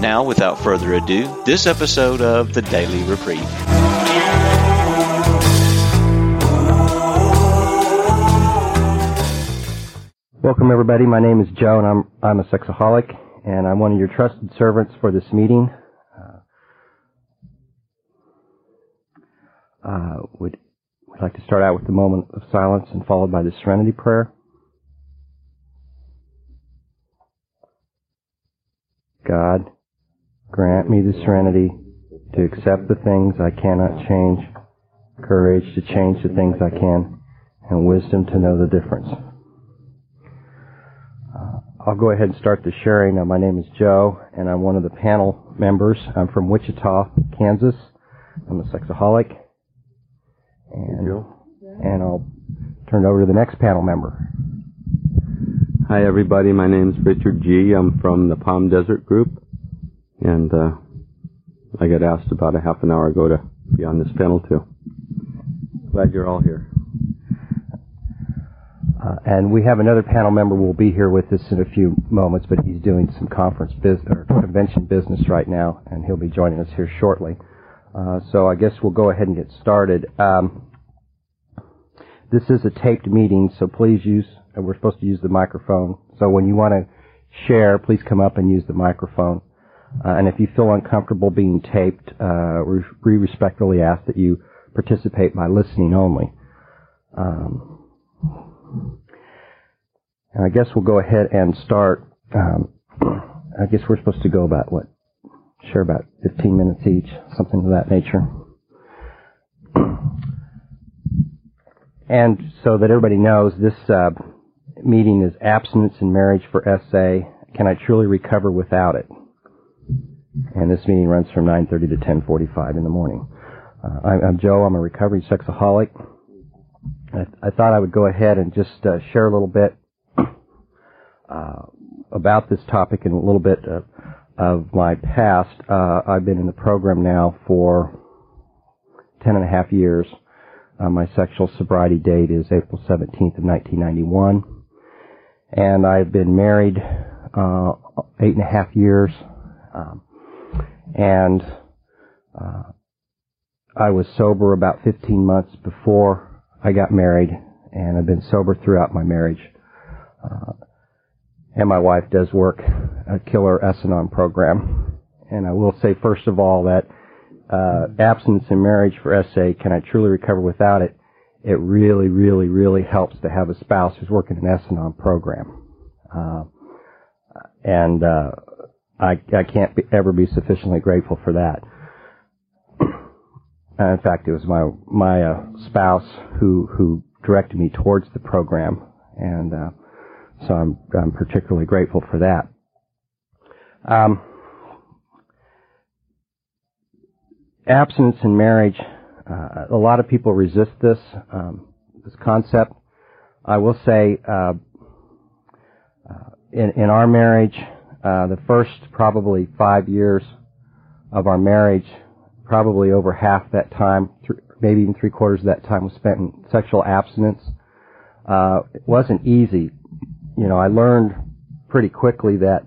Now, without further ado, this episode of the Daily Reprieve. Welcome, everybody. My name is Joe, and I'm I'm a sexaholic, and I'm one of your trusted servants for this meeting. Uh, uh, would would like to start out with a moment of silence and followed by the Serenity Prayer. God, Grant me the serenity to accept the things I cannot change, courage to change the things I can, and wisdom to know the difference. Uh, I'll go ahead and start the sharing. Uh, my name is Joe, and I'm one of the panel members. I'm from Wichita, Kansas. I'm a sexaholic. And, and I'll turn it over to the next panel member. Hi, everybody. My name is Richard G. I'm from the Palm Desert Group. And uh, I got asked about a half an hour ago to be on this panel too. Glad you're all here. Uh, and we have another panel member will be here with us in a few moments, but he's doing some conference business or convention business right now, and he'll be joining us here shortly. Uh, so I guess we'll go ahead and get started. Um, this is a taped meeting, so please use. we're supposed to use the microphone. So when you want to share, please come up and use the microphone. Uh, and if you feel uncomfortable being taped, uh, we respectfully ask that you participate by listening only. Um, and I guess we'll go ahead and start. Um, I guess we're supposed to go about what? Share about 15 minutes each, something of that nature. And so that everybody knows, this uh, meeting is abstinence in marriage for SA. Can I truly recover without it? And this meeting runs from 9:30 to 10:45 in the morning. Uh, I'm, I'm, Joe. I'm a recovery sexaholic. I, I, thought I would go ahead and just uh, share a little bit uh, about this topic and a little bit of, of my past. Uh, I've been in the program now for ten and a half years. Uh, my sexual sobriety date is April 17th of 1991, and I've been married uh, eight and a half years. Um, and uh, I was sober about 15 months before I got married, and I've been sober throughout my marriage. Uh, and my wife does work a killer S-Anon program. And I will say, first of all, that uh, absence in marriage for SA, can I truly recover without it? It really, really, really helps to have a spouse who's working an S-Anon program. Uh, and uh, I, I can't be, ever be sufficiently grateful for that. in fact, it was my my uh, spouse who who directed me towards the program, and uh, so I'm I'm particularly grateful for that. Um, abstinence in marriage. Uh, a lot of people resist this um, this concept. I will say, uh, uh, in in our marriage, uh, the first probably five years of our marriage, probably over half that time, th- maybe even three quarters of that time was spent in sexual abstinence. Uh, it wasn't easy. You know, I learned pretty quickly that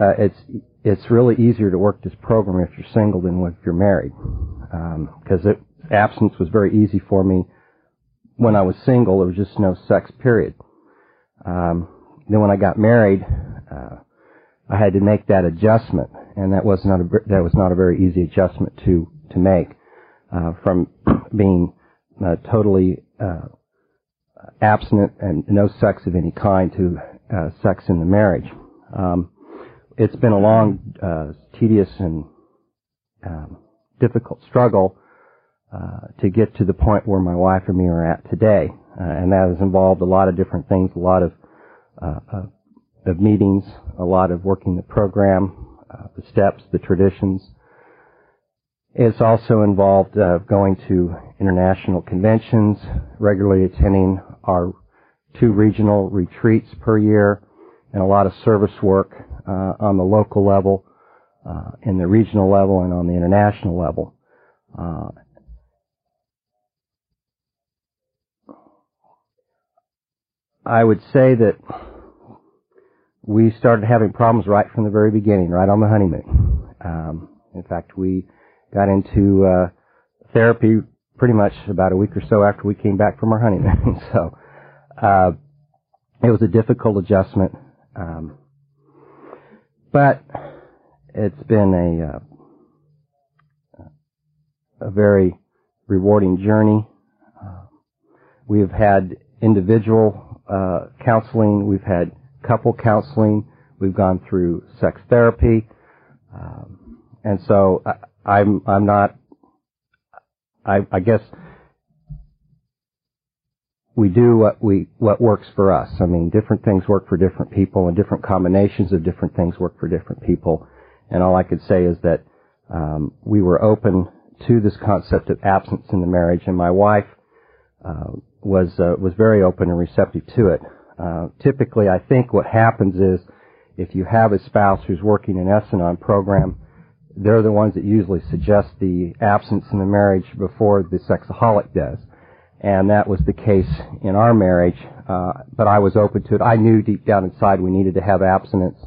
uh, it's it's really easier to work this program if you're single than if you're married, because um, abstinence was very easy for me when I was single. There was just no sex. Period. Um, then when I got married, uh, I had to make that adjustment, and that was not a that was not a very easy adjustment to to make uh, from being uh, totally uh, abstinent and no sex of any kind to uh, sex in the marriage. Um, it's been a long, uh, tedious, and um, difficult struggle uh, to get to the point where my wife and me are at today, and that has involved a lot of different things, a lot of of meetings, a lot of working the program, uh, the steps, the traditions. It's also involved uh, going to international conventions, regularly attending our two regional retreats per year, and a lot of service work uh, on the local level, uh, in the regional level, and on the international level. Uh, I would say that we started having problems right from the very beginning, right on the honeymoon. Um, in fact, we got into uh, therapy pretty much about a week or so after we came back from our honeymoon. so uh, it was a difficult adjustment, um, but it's been a uh, a very rewarding journey. Uh, we have had individual uh, counseling. We've had couple counseling. We've gone through sex therapy, um, and so I, I'm I'm not. I, I guess we do what we what works for us. I mean, different things work for different people, and different combinations of different things work for different people. And all I could say is that um, we were open to this concept of absence in the marriage, and my wife uh, was uh, was very open and receptive to it. Uh, typically, I think what happens is if you have a spouse who's working an S-Anon program, they're the ones that usually suggest the absence in the marriage before the sexaholic does. And that was the case in our marriage, uh, but I was open to it. I knew deep down inside we needed to have abstinence.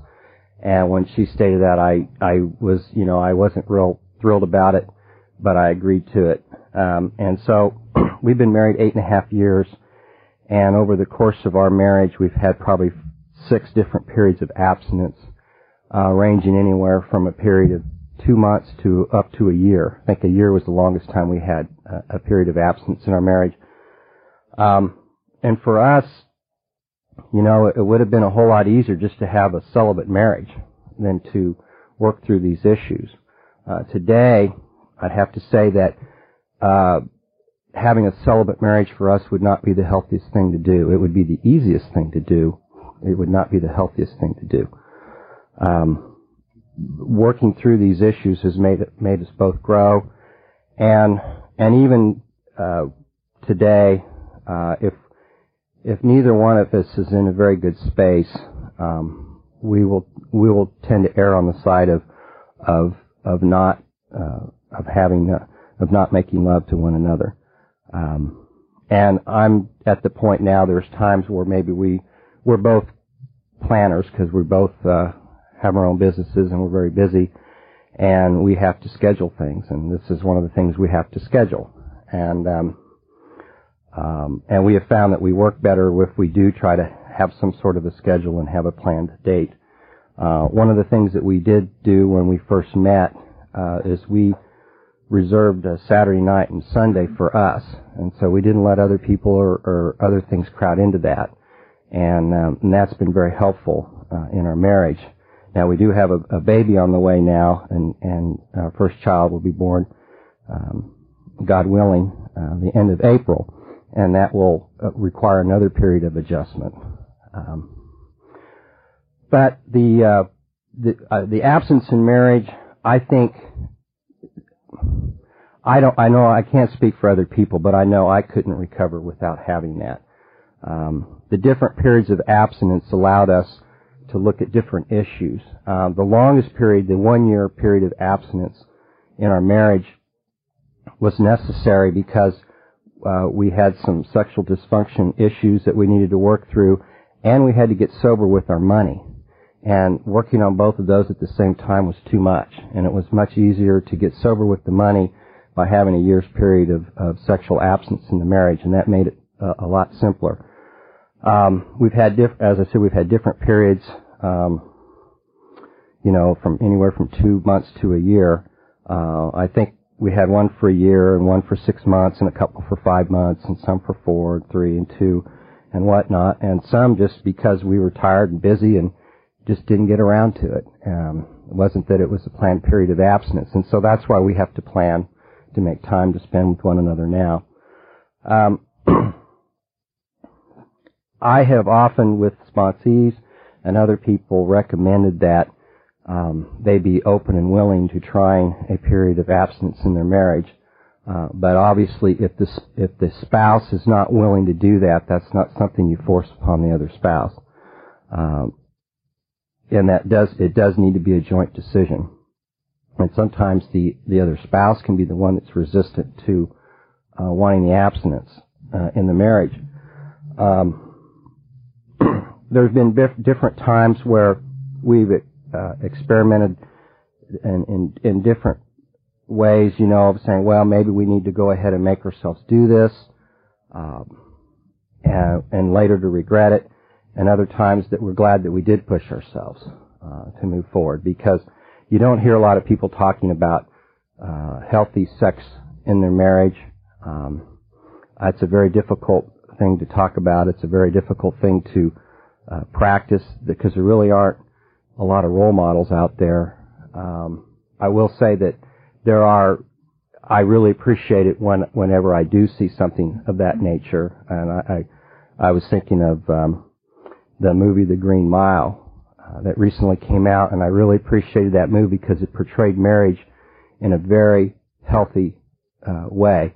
And when she stated that, I, I was, you know, I wasn't real thrilled about it, but I agreed to it. Um, and so we've been married eight and a half years, and over the course of our marriage, we've had probably six different periods of abstinence, uh, ranging anywhere from a period of two months to up to a year. I think a year was the longest time we had a, a period of abstinence in our marriage. Um, and for us, you know, it would have been a whole lot easier just to have a celibate marriage than to work through these issues. Uh, today, I'd have to say that uh, having a celibate marriage for us would not be the healthiest thing to do. It would be the easiest thing to do. It would not be the healthiest thing to do. Um, working through these issues has made it, made us both grow, and and even uh, today, uh, if if neither one of us is in a very good space, um, we will we will tend to err on the side of of of not uh, of having uh, of not making love to one another. Um, and I'm at the point now. There's times where maybe we we're both planners because we both uh, have our own businesses and we're very busy, and we have to schedule things. And this is one of the things we have to schedule. And um, um, and we have found that we work better if we do try to have some sort of a schedule and have a planned date. Uh, one of the things that we did do when we first met uh, is we reserved a Saturday night and Sunday for us, and so we didn't let other people or, or other things crowd into that, and, um, and that's been very helpful uh, in our marriage. Now we do have a, a baby on the way now, and, and our first child will be born, um, God willing, uh, the end of April, and that will uh, require another period of adjustment. Um, but the uh, the, uh, the absence in marriage, I think I don't. I know I can't speak for other people, but I know I couldn't recover without having that. Um, the different periods of abstinence allowed us to look at different issues. Uh, the longest period, the one-year period of abstinence in our marriage, was necessary because uh, we had some sexual dysfunction issues that we needed to work through, and we had to get sober with our money. And working on both of those at the same time was too much, and it was much easier to get sober with the money by having a year's period of, of sexual absence in the marriage, and that made it uh, a lot simpler. Um, we've had, diff- as I said, we've had different periods, um, you know, from anywhere from two months to a year. Uh, I think we had one for a year and one for six months and a couple for five months and some for four, and three, and two, and whatnot, and some just because we were tired and busy and just didn't get around to it. Um, it wasn't that it was a planned period of abstinence, and so that's why we have to plan to make time to spend with one another now. Um, I have often, with sponsees and other people, recommended that um, they be open and willing to trying a period of abstinence in their marriage. Uh, but obviously, if the if the spouse is not willing to do that, that's not something you force upon the other spouse. Um, and that does it does need to be a joint decision. And sometimes the the other spouse can be the one that's resistant to uh, wanting the abstinence uh, in the marriage. Um, there's been bif- different times where we've uh, experimented in, in, in different ways, you know, of saying, well, maybe we need to go ahead and make ourselves do this, um, and, and later to regret it, and other times that we're glad that we did push ourselves uh, to move forward because you don't hear a lot of people talking about uh, healthy sex in their marriage. Um, it's a very difficult thing to talk about. It's a very difficult thing to uh, practice because there really aren't a lot of role models out there. Um, I will say that there are. I really appreciate it when whenever I do see something of that nature, and I I, I was thinking of um, the movie The Green Mile uh, that recently came out, and I really appreciated that movie because it portrayed marriage in a very healthy uh, way,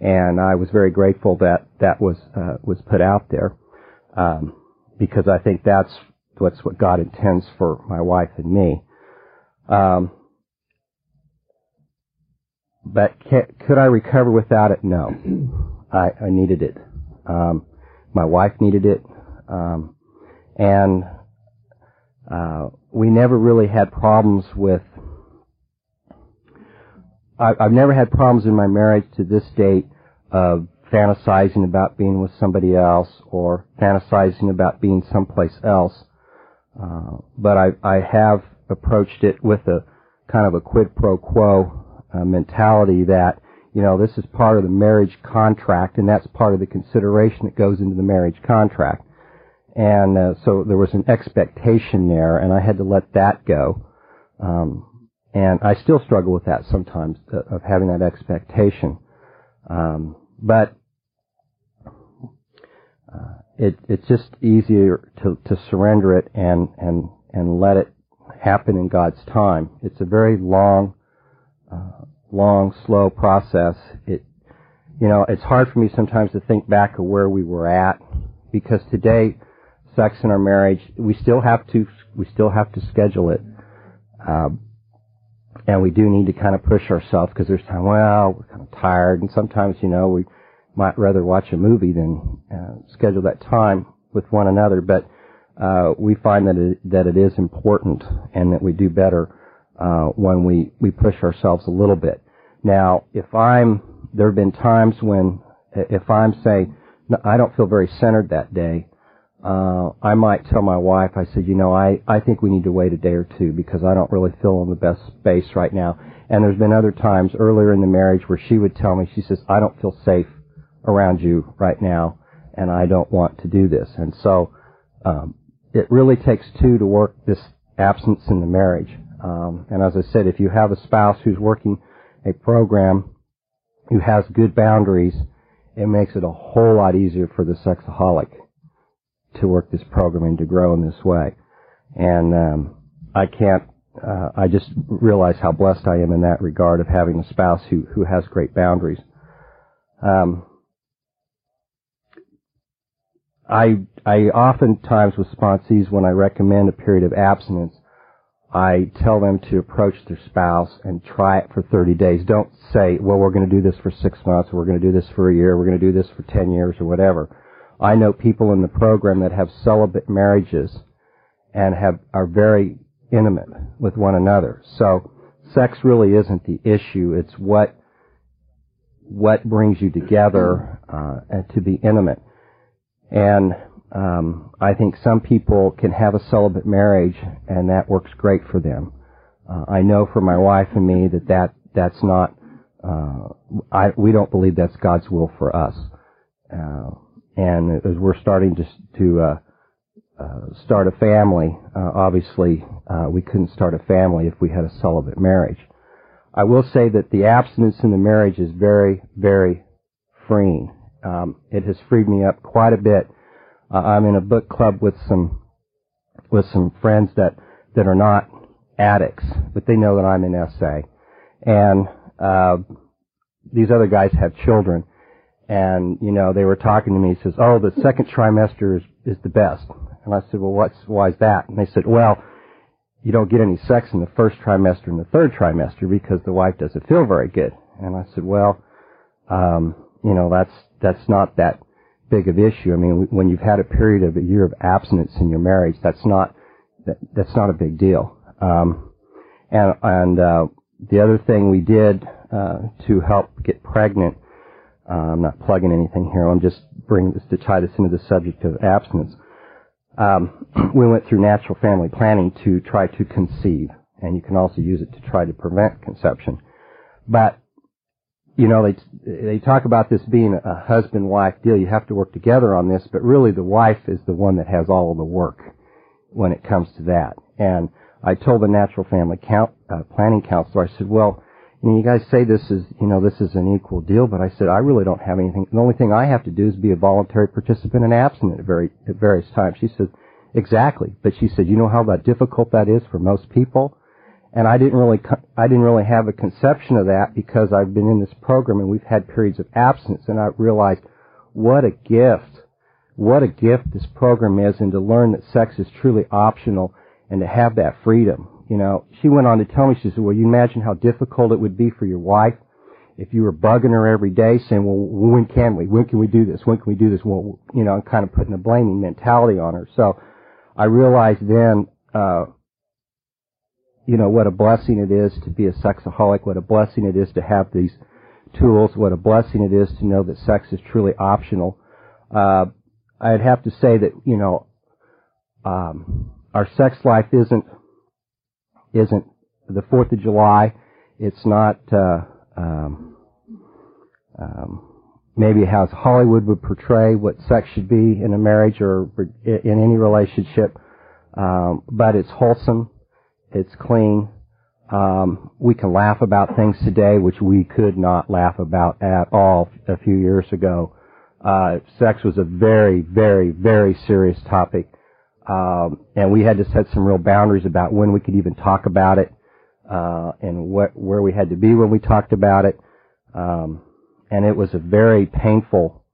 and I was very grateful that that was uh, was put out there um, because I think that's what's what God intends for my wife and me. Um, but could I recover without it? No, I, I needed it. Um, my wife needed it, um, and uh, we never really had problems with. I, I've never had problems in my marriage to this date of fantasizing about being with somebody else or fantasizing about being someplace else. Uh, but I, I have approached it with a kind of a quid pro quo uh, mentality that you know this is part of the marriage contract and that's part of the consideration that goes into the marriage contract. And uh, so there was an expectation there, and I had to let that go. Um, and I still struggle with that sometimes uh, of having that expectation. Um, but uh, it, it's just easier to, to surrender it and, and, and let it happen in God's time. It's a very long, uh, long, slow process. It, you know, it's hard for me sometimes to think back of where we were at because today, sex in our marriage, we still have to, we still have to schedule it. Um, and we do need to kind of push ourselves because there's time, well, we're kind of tired and sometimes, you know, we, might rather watch a movie than uh, schedule that time with one another. But uh, we find that it, that it is important and that we do better uh, when we we push ourselves a little bit. Now, if I'm there have been times when if I'm no, I don't feel very centered that day, uh, I might tell my wife, I said, you know, I, I think we need to wait a day or two because I don't really feel in the best space right now. And there's been other times earlier in the marriage where she would tell me, she says, I don't feel safe around you right now, and I don't want to do this. And so um, it really takes two to work this absence in the marriage. Um, and as I said, if you have a spouse who's working a program who has good boundaries, it makes it a whole lot easier for the sexaholic to work this program and to grow in this way. And um, I can't. Uh, I just realize how blessed I am in that regard of having a spouse who who has great boundaries. Um, I, I oftentimes with sponsees, when I recommend a period of abstinence, I tell them to approach their spouse and try it for 30 days. Don't say, well, we're going to do this for six months, or we're going to do this for a year, we're going to do this for 10 years, or whatever. I know people in the program that have celibate marriages and have, are very intimate with one another. So, sex really isn't the issue. It's what, what brings you together, uh, to be intimate. And um, I think some people can have a celibate marriage, and that works great for them. Uh, I know for my wife and me that that that's not. Uh, I we don't believe that's God's will for us. And as we're starting to to uh, uh, start a family, uh, obviously uh we couldn't start a family if we had a celibate marriage. I will say that the abstinence in the marriage is very, very freeing. Um, it has freed me up quite a bit. Uh, I'm in a book club with some with some friends that that are not addicts, but they know that I'm in SA. And, uh, these other guys have children. And, you know, they were talking to me, he says, oh, the second trimester is, is the best. And I said, well, what's, why is that? And they said, well, you don't get any sex in the first trimester and the third trimester because the wife doesn't feel very good. And I said, well, um, you know, that's, that's not that big of issue. I mean, when you've had a period of a year of abstinence in your marriage, that's not, that, that's not a big deal. Um, and, and, uh, the other thing we did, uh, to help get pregnant, uh, I'm not plugging anything here, I'm just bringing this to tie this into the subject of abstinence. Um, we went through natural family planning to try to conceive, and you can also use it to try to prevent conception. But you know, they they talk about this being a husband-wife deal. You have to work together on this, but really the wife is the one that has all of the work when it comes to that. And I told the natural family count, uh, planning counselor, I said, well, you know, you guys say this is, you know, this is an equal deal, but I said, I really don't have anything. The only thing I have to do is be a voluntary participant and abstinent at, very, at various times. She said, exactly. But she said, you know how that difficult that is for most people? And I didn't really, I didn't really have a conception of that because I've been in this program and we've had periods of absence and I realized what a gift, what a gift this program is and to learn that sex is truly optional and to have that freedom. You know, she went on to tell me, she said, well, you imagine how difficult it would be for your wife if you were bugging her every day saying, well, when can we? When can we do this? When can we do this? Well, you know, and kind of putting a blaming mentality on her. So I realized then, uh, you know, what a blessing it is to be a sexaholic, what a blessing it is to have these tools, what a blessing it is to know that sex is truly optional. Uh, I'd have to say that, you know, um, our sex life isn't, isn't the 4th of July. It's not, uh, um, um, maybe how Hollywood would portray what sex should be in a marriage or in any relationship. Um, but it's wholesome. It's clean. Um, we can laugh about things today which we could not laugh about at all a few years ago. Uh, sex was a very, very, very serious topic, um, and we had to set some real boundaries about when we could even talk about it, uh, and what where we had to be when we talked about it. Um, and it was a very painful,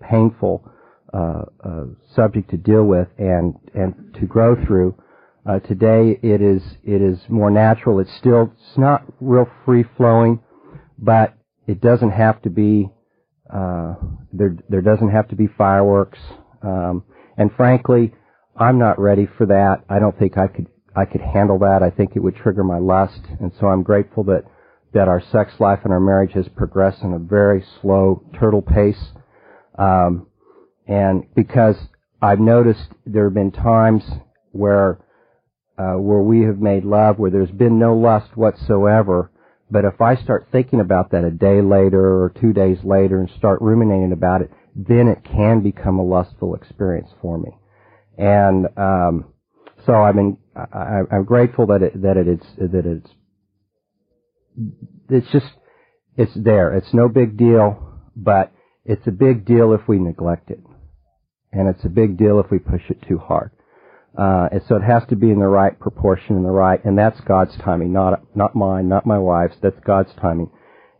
painful uh, uh, subject to deal with and and to grow through. Uh, today it is it is more natural. It's still it's not real free flowing, but it doesn't have to be uh, there. There doesn't have to be fireworks. Um, and frankly, I'm not ready for that. I don't think I could I could handle that. I think it would trigger my lust, and so I'm grateful that that our sex life and our marriage has progressed in a very slow turtle pace. Um, and because I've noticed there have been times where uh, where we have made love where there's been no lust whatsoever. But if I start thinking about that a day later or two days later and start ruminating about it, then it can become a lustful experience for me. And um, so I mean, I, I'm grateful that it that it is that it's it's just it's there. It's no big deal, but it's a big deal if we neglect it, and it's a big deal if we push it too hard. Uh, and so it has to be in the right proportion and the right, and that's God's timing, not not mine, not my wife's. That's God's timing.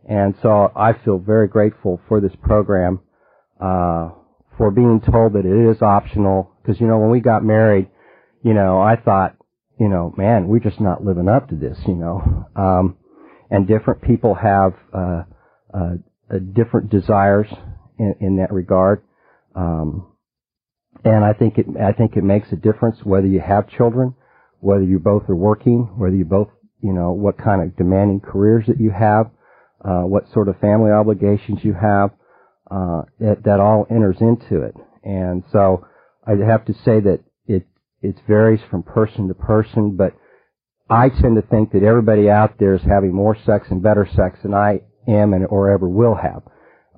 And so I feel very grateful for this program, uh, for being told that it is optional. Because you know, when we got married, you know, I thought, you know, man, we're just not living up to this, you know. Um, and different people have uh, uh, different desires in, in that regard. Um, and I think it, I think it makes a difference whether you have children, whether you both are working, whether you both, you know, what kind of demanding careers that you have, uh, what sort of family obligations you have, uh, it, that all enters into it. And so I have to say that it, it varies from person to person, but I tend to think that everybody out there is having more sex and better sex than I am and or ever will have.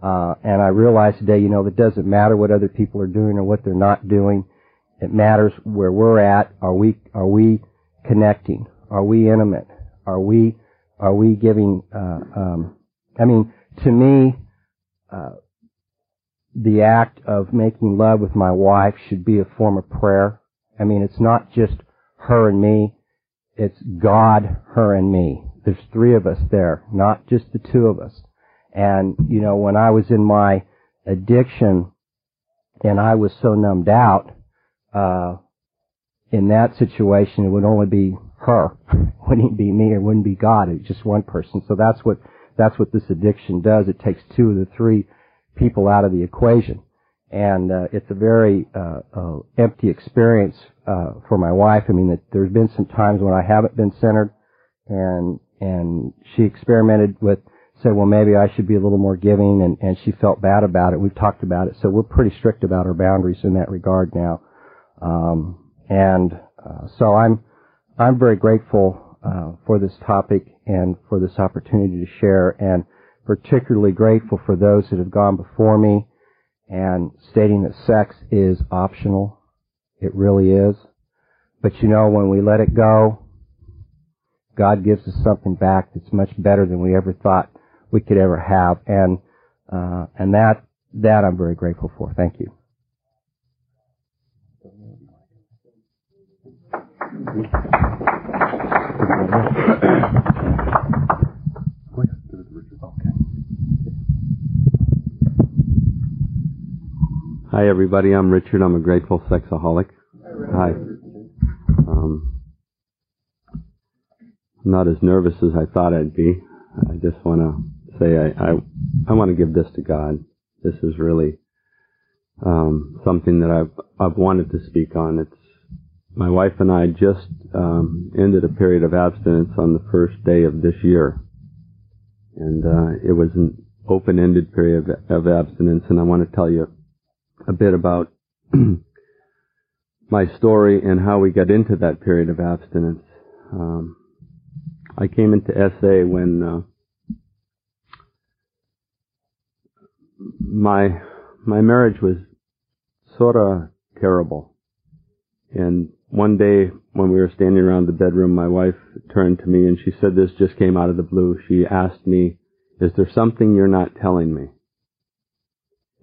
Uh, and I realize today, you know, it doesn't matter what other people are doing or what they're not doing. It matters where we're at. Are we, are we connecting? Are we intimate? Are we, are we giving, uh, um, I mean, to me, uh, the act of making love with my wife should be a form of prayer. I mean, it's not just her and me. it's God, her, and me. There's three of us there, not just the two of us. And, you know, when I was in my addiction and I was so numbed out, uh, in that situation, it would only be her. It wouldn't be me. It wouldn't be God. It's just one person. So that's what, that's what this addiction does. It takes two of the three people out of the equation. And, uh, it's a very, uh, uh, empty experience, uh, for my wife. I mean, there's been some times when I haven't been centered and, and she experimented with, said, well, maybe I should be a little more giving, and, and she felt bad about it. We've talked about it, so we're pretty strict about our boundaries in that regard now. Um, and uh, so I'm I'm very grateful uh, for this topic and for this opportunity to share, and particularly grateful for those that have gone before me and stating that sex is optional. It really is. But you know, when we let it go, God gives us something back that's much better than we ever thought we could ever have, and uh, and that that I'm very grateful for. Thank you. Hi everybody, I'm Richard. I'm a grateful sexaholic. Hi. Um, I'm not as nervous as I thought I'd be. I just want to say I, I, I want to give this to God. This is really um, something that I've I've wanted to speak on. It's my wife and I just um, ended a period of abstinence on the first day of this year, and uh, it was an open-ended period of, of abstinence. And I want to tell you a bit about my story and how we got into that period of abstinence. Um, I came into SA when uh, my my marriage was sort of terrible, and one day when we were standing around the bedroom, my wife turned to me and she said, "This just came out of the blue." She asked me, "Is there something you're not telling me?"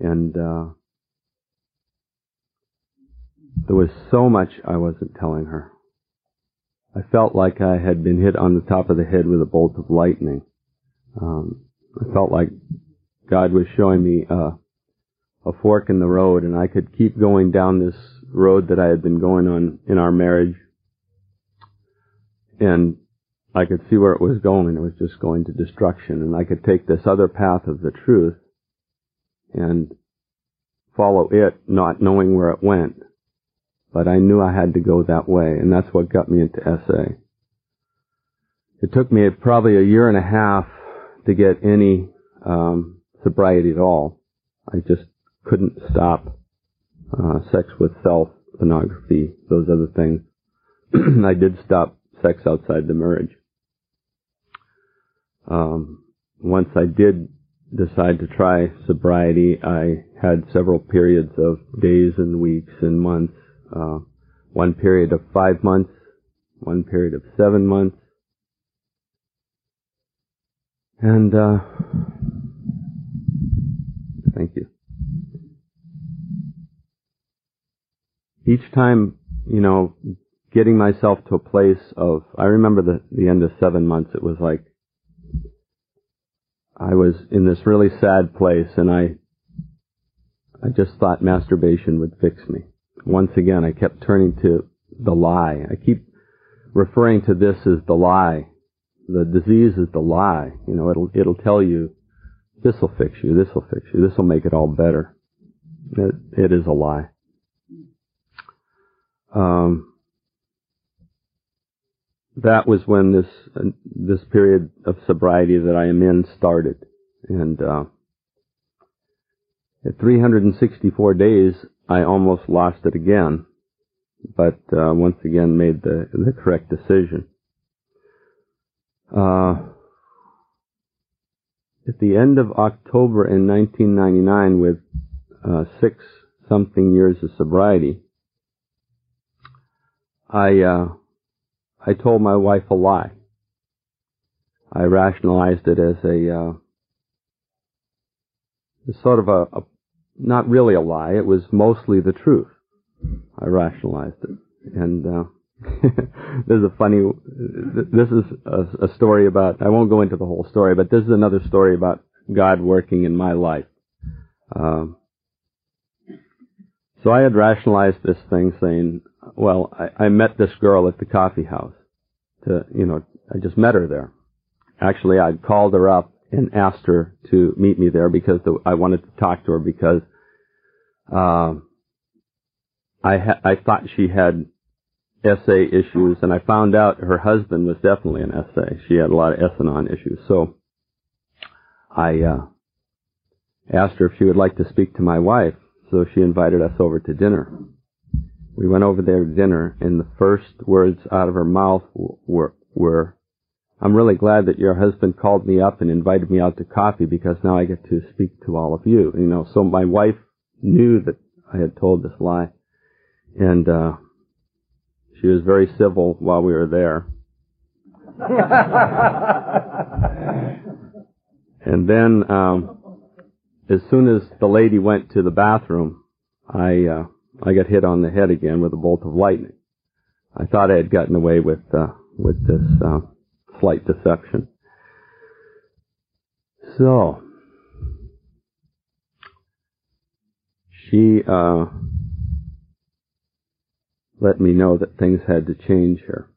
And uh, there was so much I wasn't telling her. I felt like I had been hit on the top of the head with a bolt of lightning. Um, I felt like God was showing me uh, a fork in the road, and I could keep going down this road that I had been going on in our marriage, and I could see where it was going. It was just going to destruction, and I could take this other path of the truth and follow it, not knowing where it went but I knew I had to go that way, and that's what got me into SA. It took me probably a year and a half to get any um, sobriety at all. I just couldn't stop uh, sex with self, pornography, those other things. I did stop sex outside the marriage. Um, once I did decide to try sobriety, I had several periods of days and weeks and months uh, one period of five months, one period of seven months, and uh, thank you. Each time, you know, getting myself to a place of, I remember the, the end of seven months, it was like, I was in this really sad place and I, I just thought masturbation would fix me once again, I kept turning to the lie. I keep referring to this as the lie. The disease is the lie. You know, it'll, it'll tell you, this will fix you, this will fix you, this will make it all better. It, it is a lie. Um, that was when this, uh, this period of sobriety that I am in started. And, uh, at 364 days, I almost lost it again, but uh, once again made the, the correct decision. Uh, at the end of October in 1999, with uh, six something years of sobriety, I uh, I told my wife a lie. I rationalized it as a uh, sort of a, a not really a lie. It was mostly the truth. I rationalized it. And uh, a funny. This is a, a story about. I won't go into the whole story, but this is another story about God working in my life. Um, so I had rationalized this thing, saying, "Well, I, I met this girl at the coffee house. To you know, I just met her there. Actually, I'd called her up and asked her to meet me there because the, I wanted to talk to her because uh, I ha- I thought she had SA issues, and I found out her husband was definitely an SA. She had a lot of S-anon issues. So I uh, asked her if she would like to speak to my wife, so she invited us over to dinner. We went over there to dinner, and the first words out of her mouth were, were I'm really glad that your husband called me up and invited me out to coffee because now I get to speak to all of you. You know, so my wife knew that I had told this lie, and uh, she was very civil while we were there. and then, um, as soon as the lady went to the bathroom, I uh, I got hit on the head again with a bolt of lightning. I thought I had gotten away with uh, with this uh, slight deception. So she uh, let me know that things had to change here.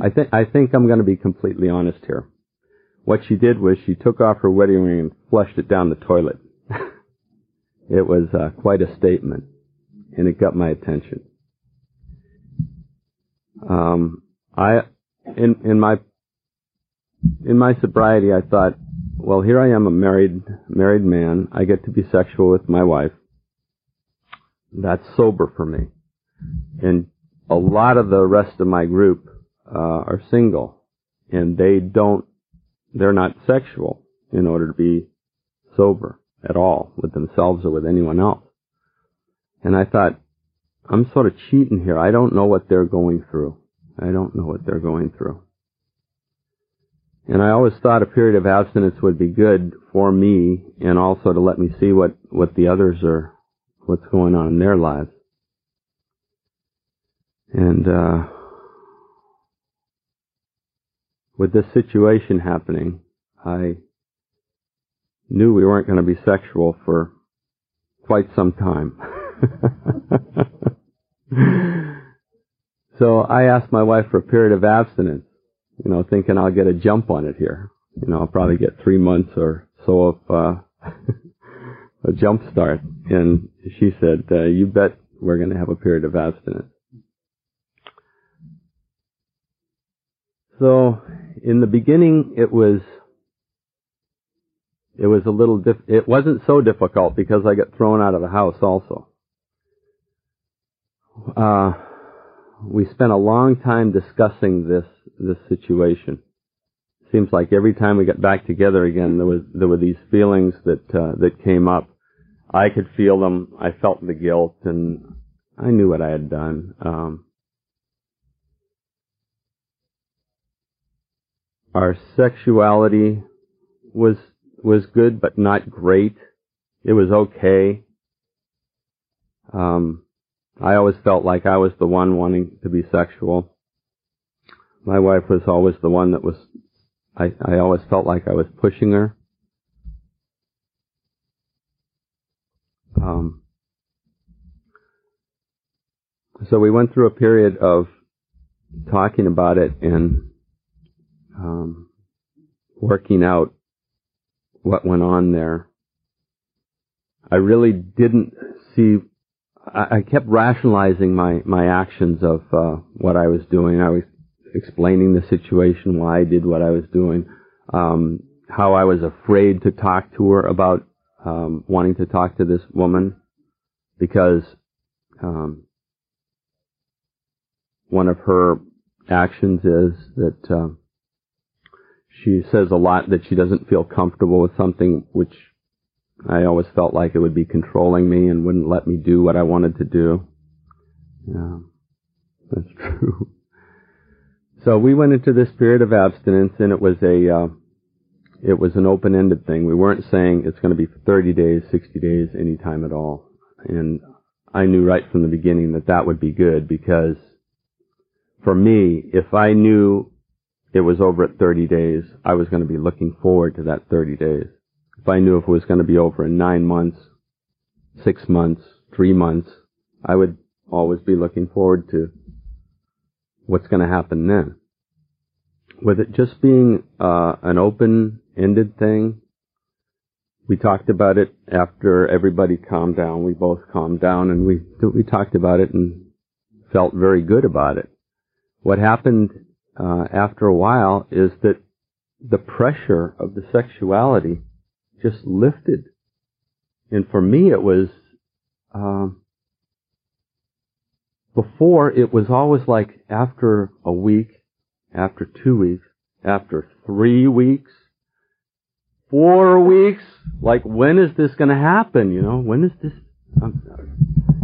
I think I think I'm going to be completely honest here. What she did was she took off her wedding ring and flushed it down the toilet. it was uh, quite a statement, and it got my attention. Um, I in in my in my sobriety, I thought, well, here I am, a married married man. I get to be sexual with my wife. That's sober for me. And a lot of the rest of my group uh, are single, and they don't, they're not sexual in order to be sober at all with themselves or with anyone else. And I thought, I'm sort of cheating here. I don't know what they're going through. I don't know what they're going through. And I always thought a period of abstinence would be good for me and also to let me see what, what the others are what's going on in their lives. And uh, with this situation happening, I knew we weren't going to be sexual for quite some time. so I asked my wife for a period of abstinence, you know, thinking I'll get a jump on it here. You know, I'll probably get three months or so of uh, a jump start. And she said, uh, you bet we're going to have a period of abstinence. So in the beginning, it was, it was a little diff, it wasn't so difficult because I got thrown out of the house also. Uh, we spent a long time discussing this, this situation. Seems like every time we got back together again, there was, there were these feelings that, uh, that came up I could feel them. I felt the guilt, and I knew what I had done. Um, our sexuality was was good, but not great. It was okay. Um, I always felt like I was the one wanting to be sexual. My wife was always the one that was. I, I always felt like I was pushing her. Um, so we went through a period of talking about it and um, working out what went on there. I really didn't see. I, I kept rationalizing my my actions of uh, what I was doing. I was explaining the situation, why I did what I was doing, um, how I was afraid to talk to her about um, wanting to talk to this woman because um, one of her actions is that uh, she says a lot that she doesn't feel comfortable with something which I always felt like it would be controlling me and wouldn't let me do what I wanted to do. Yeah, that's true. So we went into this period of abstinence and it was a uh, it was an open-ended thing. We weren't saying it's going to be 30 days, 60 days, any time at all. And I knew right from the beginning that that would be good because for me, if I knew it was over at 30 days, I was going to be looking forward to that 30 days. If I knew if it was going to be over in nine months, six months, three months, I would always be looking forward to what's going to happen then. With it just being uh, an open-ended thing, we talked about it after everybody calmed down. We both calmed down and we we talked about it and felt very good about it. What happened uh, after a while is that the pressure of the sexuality just lifted, and for me it was. Um, before it was always like after a week, after two weeks, after three weeks, four weeks. Like, when is this going to happen? You know, when is this? I'm,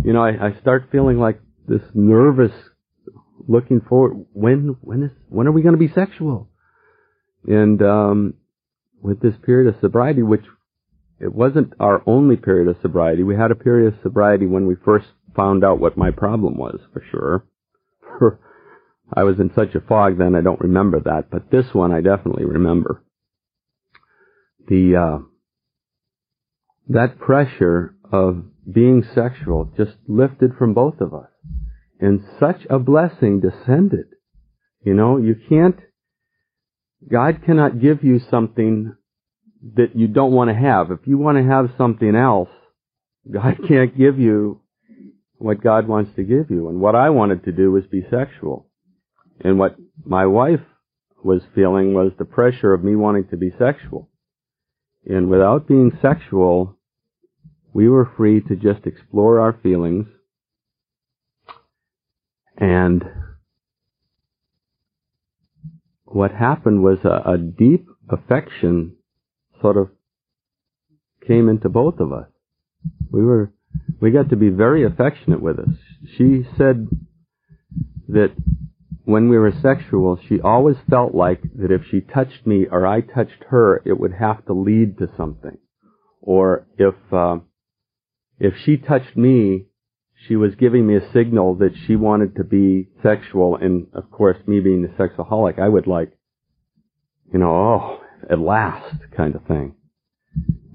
you know, I, I start feeling like this nervous, looking forward. When, when is, when are we going to be sexual? And um, with this period of sobriety, which it wasn't our only period of sobriety. We had a period of sobriety when we first found out what my problem was, for sure. I was in such a fog then I don't remember that, but this one I definitely remember the uh, that pressure of being sexual just lifted from both of us, and such a blessing descended. You know, you can't. God cannot give you something that you don't want to have. If you want to have something else, God can't give you what God wants to give you. And what I wanted to do was be sexual. And what my wife was feeling was the pressure of me wanting to be sexual. And without being sexual, we were free to just explore our feelings and what happened was a, a, deep affection sort of came into both of us. We were, we got to be very affectionate with us. She said that when we were sexual, she always felt like that if she touched me or I touched her, it would have to lead to something. Or if, uh, if she touched me, she was giving me a signal that she wanted to be sexual. And of course, me being the sexaholic, I would like, you know, oh, at last kind of thing.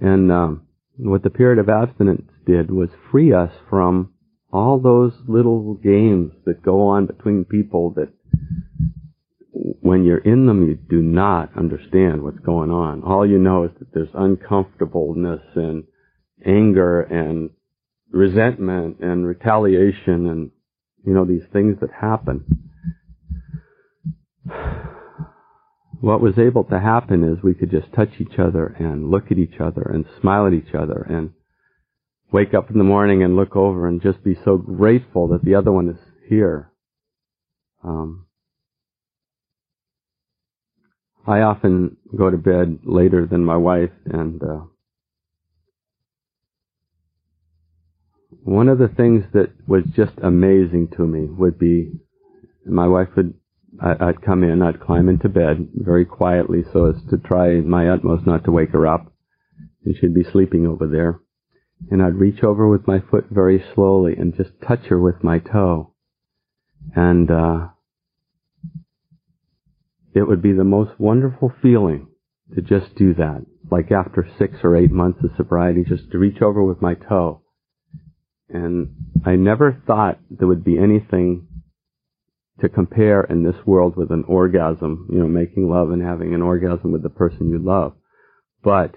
And, um, what the period of abstinence did was free us from all those little games that go on between people that when you're in them, you do not understand what's going on. All you know is that there's uncomfortableness and anger and resentment and retaliation and, you know, these things that happen. What was able to happen is we could just touch each other and look at each other and smile at each other and wake up in the morning and look over and just be so grateful that the other one is here. Um, I often go to bed later than my wife, and uh, one of the things that was just amazing to me would be my wife would I'd come in, I'd climb into bed very quietly so as to try my utmost not to wake her up, and she'd be sleeping over there, and I'd reach over with my foot very slowly and just touch her with my toe, and uh, it would be the most wonderful feeling to just do that. Like after six or eight months of sobriety, just to reach over with my toe. And I never thought there would be anything to compare in this world with an orgasm, you know, making love and having an orgasm with the person you love. But,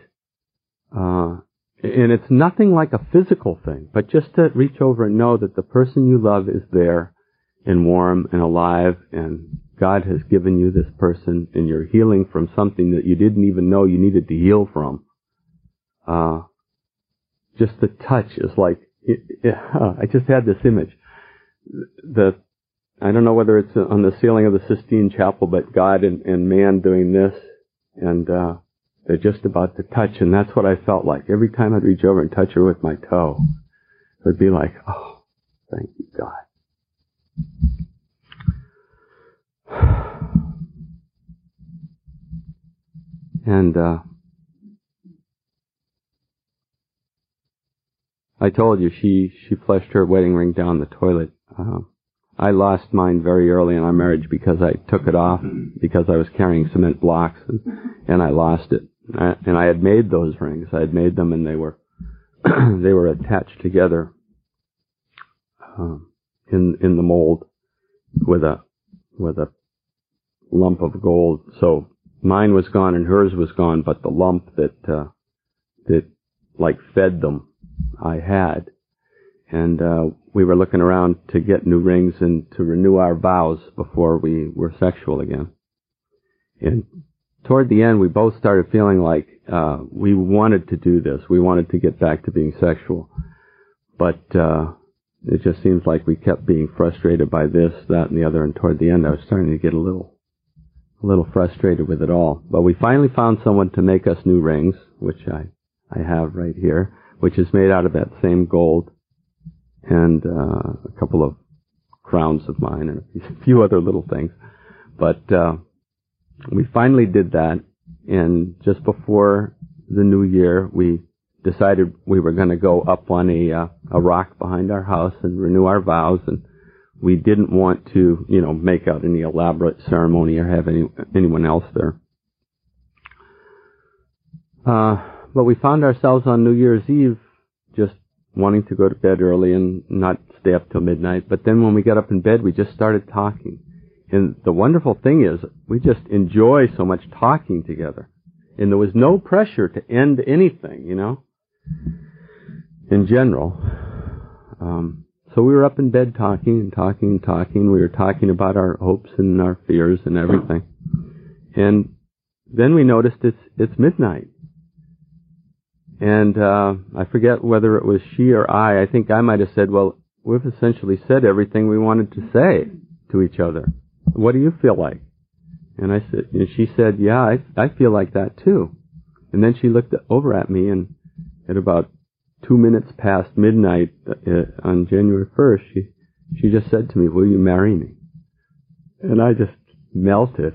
uh, and it's nothing like a physical thing, but just to reach over and know that the person you love is there and warm and alive and God has given you this person and you're healing from something that you didn't even know you needed to heal from. Uh, just the touch is like, it, it, uh, I just had this image. The, I don't know whether it's on the ceiling of the Sistine Chapel, but God and, and man doing this, and uh, they're just about to touch, and that's what I felt like. Every time I'd reach over and touch her with my toe, it would be like, oh, thank you, God. And uh, I told you she she flushed her wedding ring down the toilet. Uh, I lost mine very early in our marriage because I took it off because I was carrying cement blocks and, and I lost it. And I had made those rings. I had made them and they were they were attached together um, in in the mold with a with a lump of gold. So mine was gone and hers was gone, but the lump that uh, that like fed them, I had. And uh, we were looking around to get new rings and to renew our vows before we were sexual again. And toward the end, we both started feeling like uh, we wanted to do this. We wanted to get back to being sexual, but uh, it just seems like we kept being frustrated by this, that, and the other. And toward the end, I was starting to get a little a little frustrated with it all. But we finally found someone to make us new rings, which I, I have right here, which is made out of that same gold and uh, a couple of crowns of mine and a few other little things. But uh, we finally did that, and just before the new year, we decided we were going to go up on a uh, a rock behind our house and renew our vows and we didn't want to, you know, make out any elaborate ceremony or have any, anyone else there. Uh, but we found ourselves on New Year's Eve just wanting to go to bed early and not stay up till midnight. But then when we got up in bed, we just started talking. And the wonderful thing is, we just enjoy so much talking together. And there was no pressure to end anything, you know, in general. Um, so we were up in bed talking and talking and talking. We were talking about our hopes and our fears and everything. And then we noticed it's it's midnight. And uh, I forget whether it was she or I. I think I might have said, "Well, we've essentially said everything we wanted to say to each other. What do you feel like?" And I said, and she said, "Yeah, I I feel like that too." And then she looked over at me, and at about two minutes past midnight uh, on January 1st, she, she just said to me, will you marry me? And I just melted.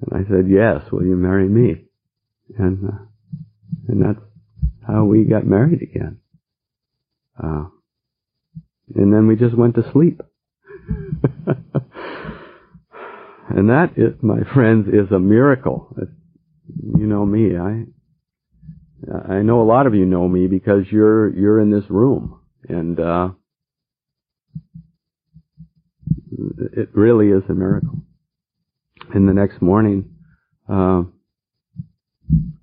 And I said, yes, will you marry me? And, uh, and that's how we got married again. Uh, and then we just went to sleep. and that is, my friends, is a miracle. You know me, I, I know a lot of you know me because you're you're in this room, and uh, it really is a miracle. And the next morning, uh,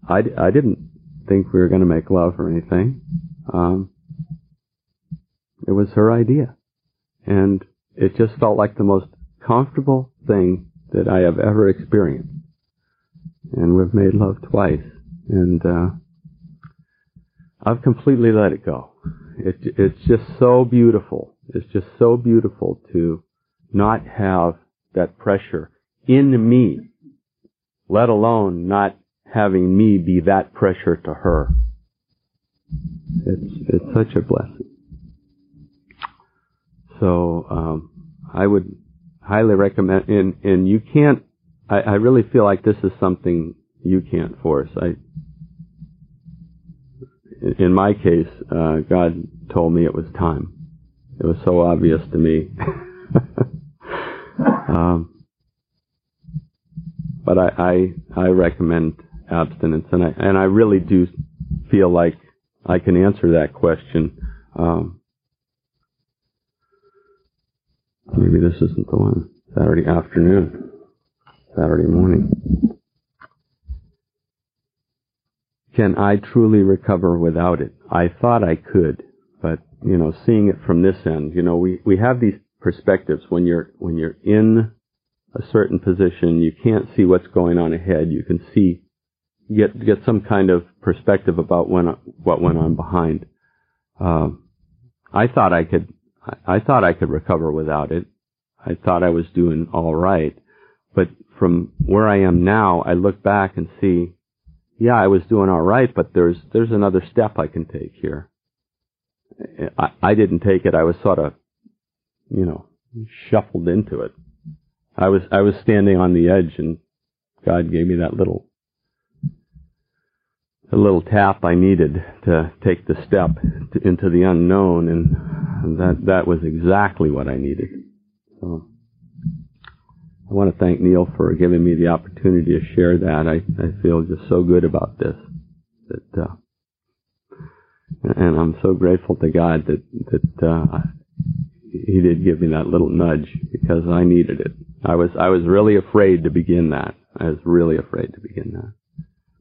I I didn't think we were going to make love or anything. Um, it was her idea, and it just felt like the most comfortable thing that I have ever experienced. And we've made love twice, and. Uh, I've completely let it go. It, it's just so beautiful. It's just so beautiful to not have that pressure in me, let alone not having me be that pressure to her. It's, it's such a blessing. So, um, I would highly recommend, and, and you can't, I, I really feel like this is something you can't force. I, in my case, uh, God told me it was time. It was so obvious to me. um, but I, I, I recommend abstinence, and I and I really do feel like I can answer that question. Um, maybe this isn't the one. Saturday afternoon, Saturday morning. can I truly recover without it? I thought I could, but you know, seeing it from this end, you know, we, we have these perspectives when you're when you're in a certain position, you can't see what's going on ahead. You can see get get some kind of perspective about when what went on behind. Um, I thought I could I thought I could recover without it. I thought I was doing all right, but from where I am now, I look back and see yeah, I was doing all right, but there's there's another step I can take here. I, I didn't take it. I was sort of, you know, shuffled into it. I was I was standing on the edge, and God gave me that little a little tap I needed to take the step to, into the unknown, and that that was exactly what I needed. So I want to thank Neil for giving me the opportunity to share that. I, I feel just so good about this. That uh, and I'm so grateful to God that that uh, He did give me that little nudge because I needed it. I was I was really afraid to begin that. I was really afraid to begin that.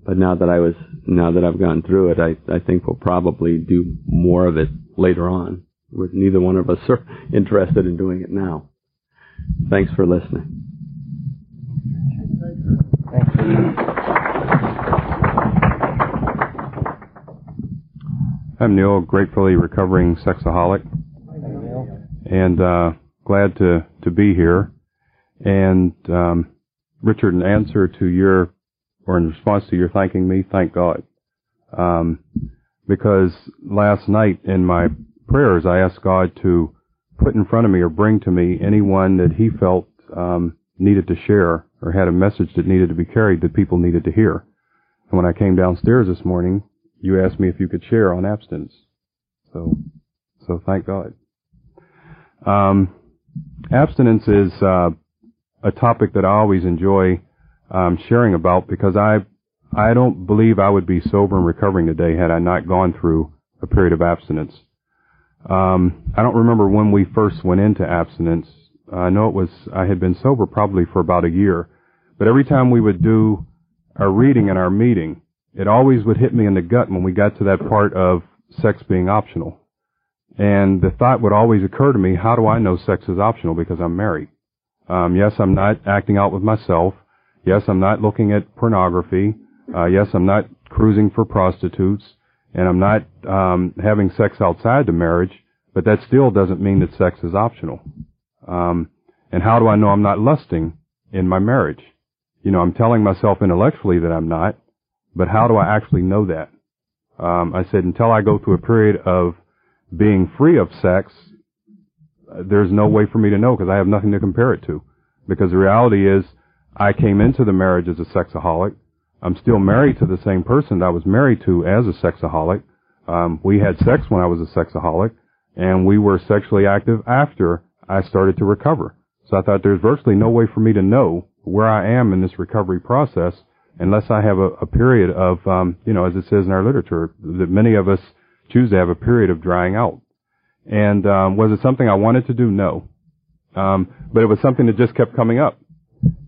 But now that I was now that I've gone through it, I I think we'll probably do more of it later on. We're, neither one of us are interested in doing it now. Thanks for listening. I'm Neil, gratefully recovering sexaholic, and uh, glad to to be here. And um, Richard, in answer to your or in response to your thanking me, thank God, um, because last night in my prayers I asked God to put in front of me or bring to me anyone that He felt um, needed to share or had a message that needed to be carried that people needed to hear. And when I came downstairs this morning, you asked me if you could share on abstinence. So, so thank God. Um, abstinence is uh, a topic that I always enjoy um, sharing about because I I don't believe I would be sober and recovering today had I not gone through a period of abstinence. Um, I don't remember when we first went into abstinence. I know it was I had been sober probably for about a year, but every time we would do our reading in our meeting, it always would hit me in the gut when we got to that part of sex being optional. And the thought would always occur to me, how do I know sex is optional because I'm married? Um, yes, I'm not acting out with myself. Yes, I'm not looking at pornography. Uh, yes, I'm not cruising for prostitutes. And I'm not um, having sex outside the marriage. But that still doesn't mean that sex is optional. Um, and how do I know I'm not lusting in my marriage? You know, I'm telling myself intellectually that I'm not, but how do I actually know that? Um, I said until I go through a period of being free of sex, there's no way for me to know because I have nothing to compare it to. Because the reality is, I came into the marriage as a sexaholic. I'm still married to the same person that I was married to as a sexaholic. Um, we had sex when I was a sexaholic, and we were sexually active after I started to recover. So I thought there's virtually no way for me to know where I am in this recovery process unless I have a, a period of, um, you know, as it says in our literature, that many of us choose to have a period of drying out. And um, was it something I wanted to do? No. Um, but it was something that just kept coming up.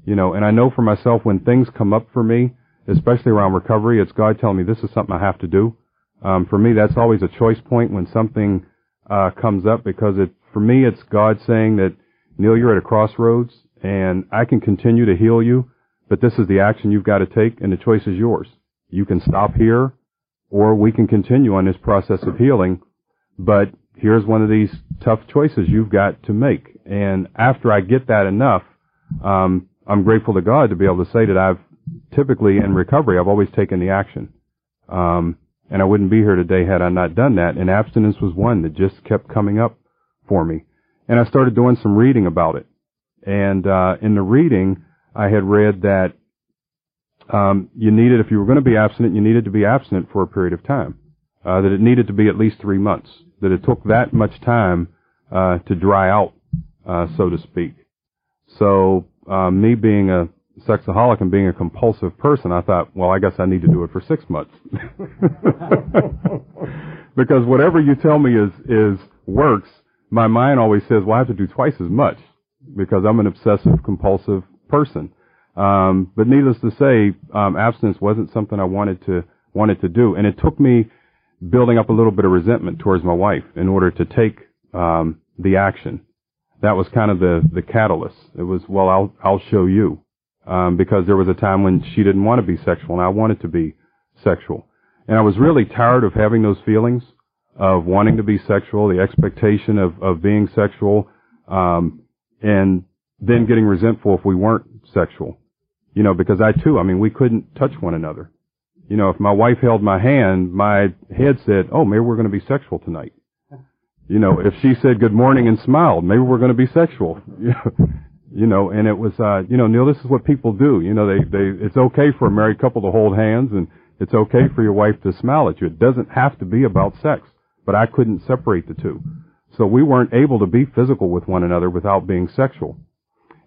You know, and I know for myself when things come up for me, especially around recovery, it's God telling me this is something I have to do. Um, for me, that's always a choice point when something uh, comes up because it, for me, it's God saying that Neil, you're at a crossroads, and I can continue to heal you, but this is the action you've got to take, and the choice is yours. You can stop here, or we can continue on this process of healing, but here's one of these tough choices you've got to make. And after I get that enough, um, I'm grateful to God to be able to say that I've typically in recovery, I've always taken the action. Um, and I wouldn't be here today had I not done that. And abstinence was one that just kept coming up for me. And I started doing some reading about it. And uh, in the reading, I had read that um, you needed, if you were going to be abstinent, you needed to be abstinent for a period of time. Uh, that it needed to be at least three months. That it took that much time uh, to dry out, uh, so to speak. So uh, me being a sexaholic and being a compulsive person, I thought, well, I guess I need to do it for six months. because whatever you tell me is is works, my mind always says, well, I have to do twice as much because I'm an obsessive compulsive person. Um, but needless to say, um, abstinence wasn't something I wanted to wanted to do, and it took me building up a little bit of resentment towards my wife in order to take um, the action. That was kind of the the catalyst. It was well, I'll I'll show you, um, because there was a time when she didn't want to be sexual, and I wanted to be sexual, and I was really tired of having those feelings of wanting to be sexual, the expectation of of being sexual, um, and then getting resentful if we weren't sexual. You know, because I too, I mean, we couldn't touch one another. You know, if my wife held my hand, my head said, oh, maybe we're going to be sexual tonight. You know, if she said good morning and smiled, maybe we're going to be sexual. you know, and it was, uh, you know, Neil, this is what people do. You know, they, they, it's okay for a married couple to hold hands and It's okay for your wife to smile at you. It doesn't have to be about sex. But I couldn't separate the two. So we weren't able to be physical with one another without being sexual.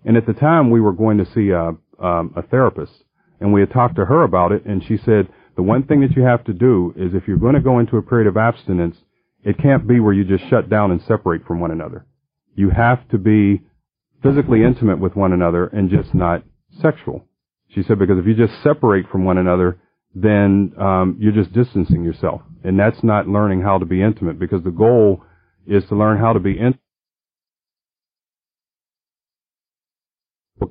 And at the time we were going to see a, um, a therapist and we had talked to her about it and she said, the one thing that you have to do is if you're going to go into a period of abstinence, it can't be where you just shut down and separate from one another. You have to be physically intimate with one another and just not sexual. She said because if you just separate from one another, then um, you're just distancing yourself, and that's not learning how to be intimate. Because the goal is to learn how to be intimate.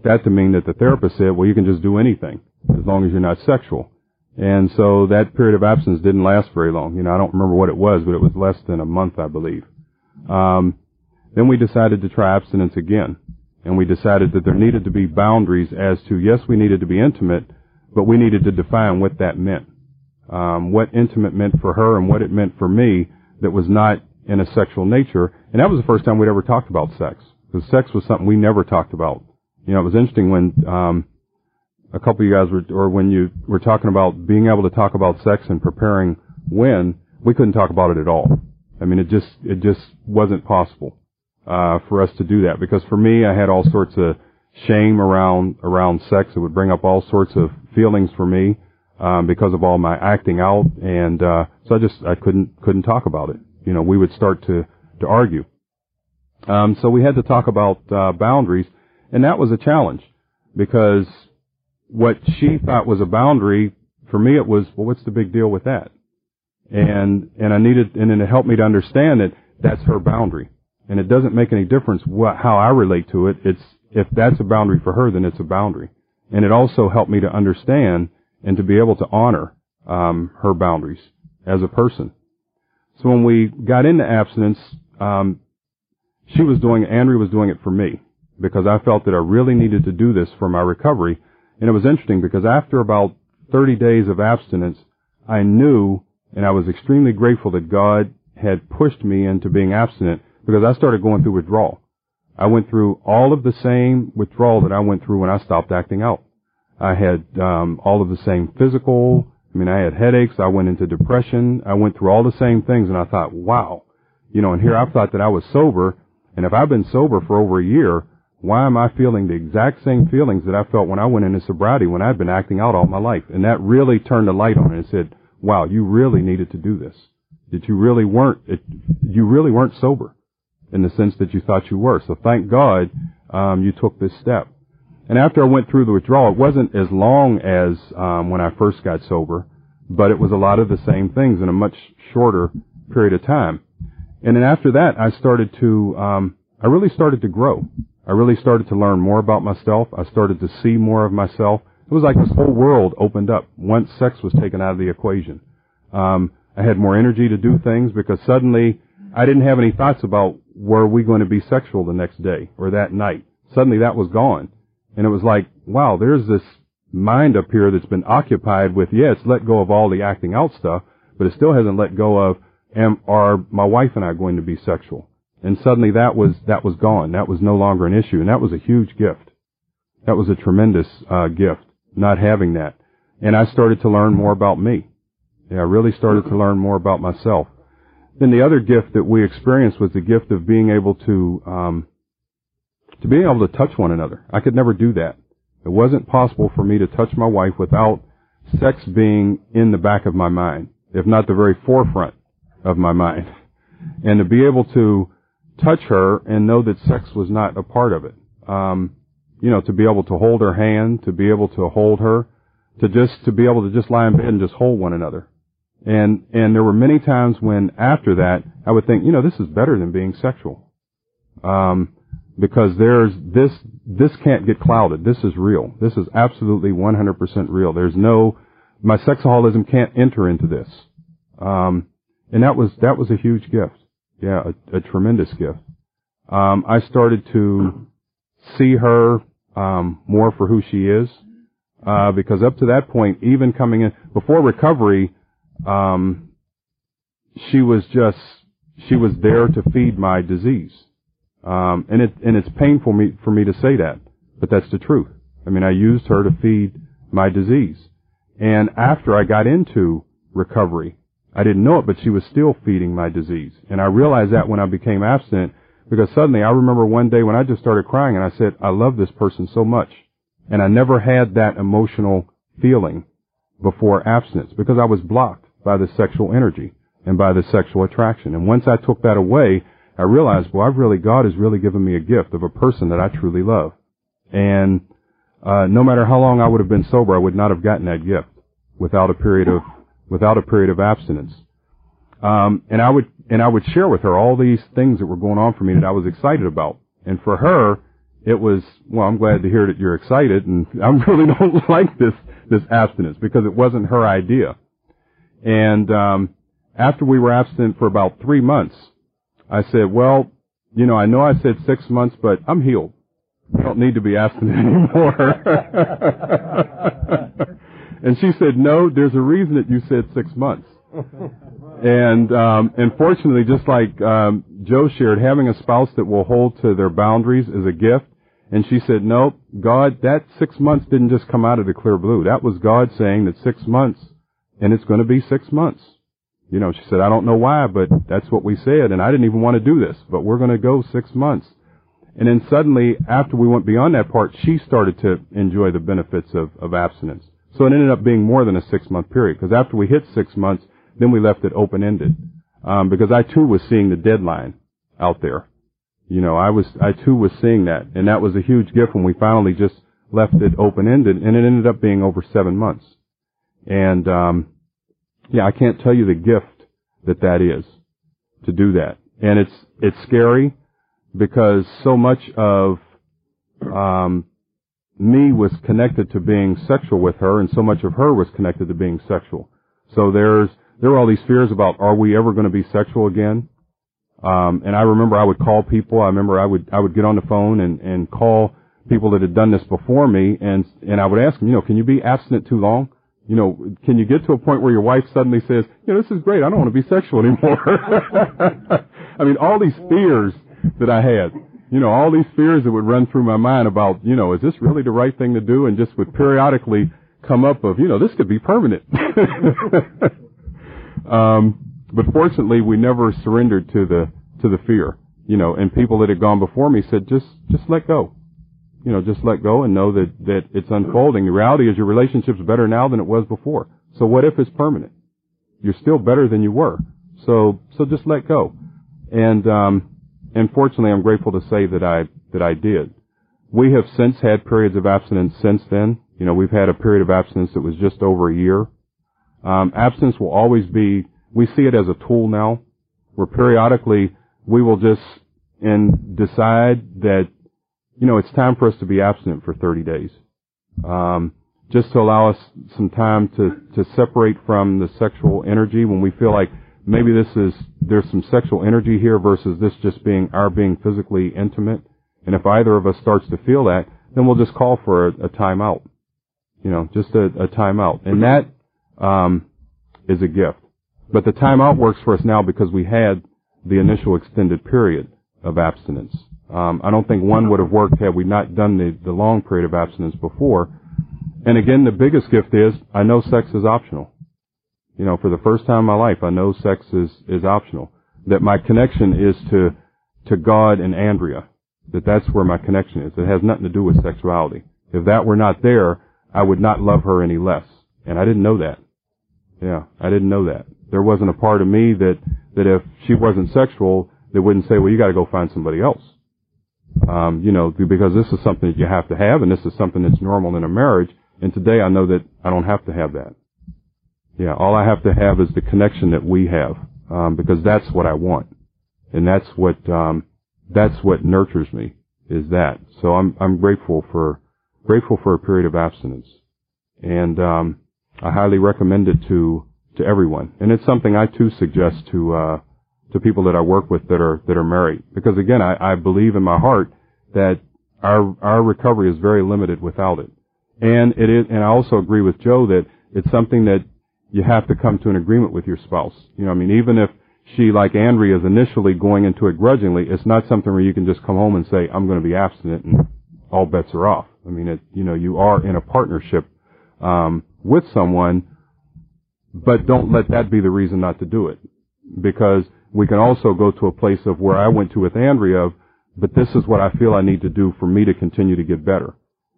That to mean that the therapist said, "Well, you can just do anything as long as you're not sexual." And so that period of absence didn't last very long. You know, I don't remember what it was, but it was less than a month, I believe. Um, then we decided to try abstinence again and we decided that there needed to be boundaries as to yes, we needed to be intimate, but we needed to define what that meant, um, what intimate meant for her and what it meant for me that was not in a sexual nature. And that was the first time we'd ever talked about sex because sex was something we never talked about. You know, it was interesting when um, a couple of you guys were, or when you were talking about being able to talk about sex and preparing when we couldn't talk about it at all. I mean, it just it just wasn't possible uh, for us to do that because for me, I had all sorts of shame around around sex. It would bring up all sorts of feelings for me um, because of all my acting out, and uh, so I just I couldn't couldn't talk about it. You know, we would start to to argue. Um, so we had to talk about uh, boundaries, and that was a challenge because what she thought was a boundary for me it was well, what's the big deal with that? And and I needed and then it helped me to understand that that's her boundary and it doesn't make any difference what, how I relate to it. It's, if that's a boundary for her, then it's a boundary. And it also helped me to understand and to be able to honor, um, her boundaries as a person. So when we got into abstinence, um, she was doing, Andrea was doing it for me because I felt that I really needed to do this for my recovery. And it was interesting because after about 30 days of abstinence, I knew and I was extremely grateful that God had pushed me into being abstinent because I started going through withdrawal. I went through all of the same withdrawal that I went through when I stopped acting out. I had um, all of the same physical. I mean, I had headaches. I went into depression. I went through all the same things, and I thought, wow, you know. And here I thought that I was sober, and if I've been sober for over a year, why am I feeling the exact same feelings that I felt when I went into sobriety when I'd been acting out all my life? And that really turned the light on and said, wow, you really needed to do this. That you really weren't, it, you really weren't sober in the sense that you thought you were. So thank God um, you took this step. And after I went through the withdrawal, it wasn't as long as um, when I first got sober, but it was a lot of the same things in a much shorter period of time. And then after that, I started to, um, I really started to grow. I really started to learn more about myself. I started to see more of myself. It was like this whole world opened up once sex was taken out of the equation. Um, I had more energy to do things because suddenly I didn't have any thoughts about were we going to be sexual the next day or that night. Suddenly that was gone. And it was like, wow, there's this mind up here that's been occupied with, yeah, it's let go of all the acting out stuff, but it still hasn't let go of, am, are my wife and I going to be sexual? And suddenly that was, that was gone. That was no longer an issue. And that was a huge gift. That was a tremendous, uh, gift, not having that. And I started to learn more about me. Yeah, I really started to learn more about myself. Then the other gift that we experienced was the gift of being able to um, to being able to touch one another. I could never do that. It wasn't possible for me to touch my wife without sex being in the back of my mind, if not the very forefront of my mind. And to be able to touch her and know that sex was not a part of it. Um, you know, to be able to hold her hand, to be able to hold her, to just to be able to just lie in bed and just hold one another. And, and there were many times when after that, I would think, you know, this is better than being sexual. Um, because there's this, this can't get clouded. This is real. This is absolutely 100% real. There's no, my sexaholism can't enter into this. Um, and that was, that was a huge gift. Yeah, a, a tremendous gift. Um, I started to see her, um, more for who she is. Uh, because up to that point, even coming in, before recovery, um, she was just she was there to feed my disease, um, and it and it's painful me for me to say that, but that's the truth. I mean, I used her to feed my disease, And after I got into recovery, I didn't know it, but she was still feeding my disease. And I realized that when I became abstinent, because suddenly I remember one day when I just started crying and I said, I love this person so much. And I never had that emotional feeling before abstinence because I was blocked by the sexual energy and by the sexual attraction. And once I took that away, I realized, well, I've really, God has really given me a gift of a person that I truly love. And, uh, no matter how long I would have been sober, I would not have gotten that gift without a period of, without a period of abstinence. Um, and I would, and I would share with her all these things that were going on for me that I was excited about. And for her, it was, well, I'm glad to hear that you're excited and I really don't like this, this abstinence because it wasn't her idea. And, um, after we were abstinent for about three months, I said, well, you know, I know I said six months, but I'm healed. I don't need to be abstinent anymore. And she said, no, there's a reason that you said six months. And um, and fortunately, just like um, Joe shared, having a spouse that will hold to their boundaries is a gift. And she said, "No, God, that six months didn't just come out of the clear blue. That was God saying that six months, and it's going to be six months." You know, she said, "I don't know why, but that's what we said, and I didn't even want to do this, but we're going to go six months." And then suddenly, after we went beyond that part, she started to enjoy the benefits of, of abstinence. So it ended up being more than a six month period, because after we hit six months, then we left it open ended. Um, because I too was seeing the deadline out there. You know, I was, I too was seeing that. And that was a huge gift when we finally just left it open ended and it ended up being over seven months. And, um, yeah, I can't tell you the gift that that is to do that. And it's, it's scary because so much of, um, me was connected to being sexual with her and so much of her was connected to being sexual. So there's, there were all these fears about are we ever going to be sexual again? Um, and I remember I would call people. I remember I would I would get on the phone and and call people that had done this before me, and and I would ask them, you know, can you be abstinent too long? You know, can you get to a point where your wife suddenly says, you know, this is great. I don't want to be sexual anymore. I mean, all these fears that I had, you know, all these fears that would run through my mind about, you know, is this really the right thing to do? And just would periodically come up of, you know, this could be permanent. Um, but fortunately, we never surrendered to the to the fear. You know, and people that had gone before me said, just just let go. You know, just let go and know that that it's unfolding. The reality is your relationship's better now than it was before. So what if it's permanent? You're still better than you were. So so just let go. And um, and fortunately, I'm grateful to say that I that I did. We have since had periods of abstinence since then. You know, we've had a period of abstinence that was just over a year. Um, abstinence will always be, we see it as a tool now, where periodically we will just and decide that, you know, it's time for us to be abstinent for 30 days. Um, just to allow us some time to, to separate from the sexual energy when we feel like maybe this is, there's some sexual energy here versus this just being our being physically intimate. And if either of us starts to feel that, then we'll just call for a, a timeout. You know, just a, a timeout. And that um, is a gift. But the timeout works for us now because we had the initial extended period of abstinence. Um, I don't think one would have worked had we not done the, the long period of abstinence before. And again, the biggest gift is I know sex is optional. You know, for the first time in my life, I know sex is, is optional. That my connection is to, to God and Andrea. That that's where my connection is. It has nothing to do with sexuality. If that were not there, I would not love her any less. And I didn't know that. Yeah, I didn't know that. There wasn't a part of me that, that if she wasn't sexual, that wouldn't say, well, you gotta go find somebody else. Um, you know, because this is something that you have to have and this is something that's normal in a marriage. And today I know that I don't have to have that. Yeah, all I have to have is the connection that we have, um, because that's what I want. And that's what, um, that's what nurtures me, is that. So I'm, I'm grateful for, grateful for a period of abstinence. And, um, I highly recommend it to to everyone, and it's something I too suggest to uh, to people that I work with that are that are married. Because again, I, I believe in my heart that our our recovery is very limited without it, and it is. And I also agree with Joe that it's something that you have to come to an agreement with your spouse. You know, I mean, even if she, like Andrea, is initially going into it grudgingly, it's not something where you can just come home and say, "I'm going to be abstinent," and all bets are off. I mean, it, you know, you are in a partnership um, with someone, but don't let that be the reason not to do it. Because we can also go to a place of where I went to with Andrea of, but this is what I feel I need to do for me to continue to get better.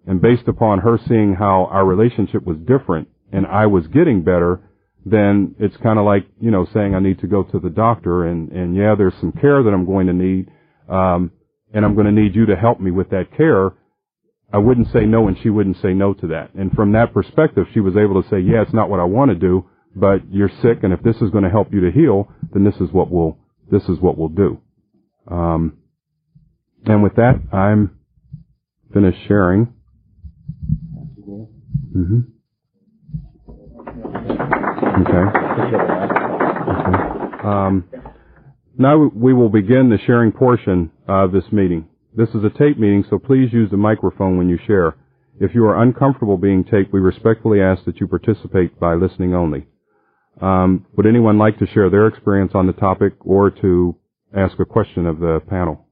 And based upon her seeing how our relationship was different and I was getting better, then it's kind of like, you know, saying I need to go to the doctor and, and yeah, there's some care that I'm going to need, um, and I'm going to need you to help me with that care. I wouldn't say no and she wouldn't say no to that. And from that perspective, she was able to say, yeah, it's not what I want to do, but you're sick and if this is going to help you to heal, then this is what we'll, this is what we'll do. Um, and with that, I'm finished sharing. Mm-hmm. Okay. Um, now we will begin the sharing portion of this meeting. This is a tape meeting, so please use the microphone when you share. If you are uncomfortable being taped, we respectfully ask that you participate by listening only. Um, would anyone like to share their experience on the topic or to ask a question of the panel?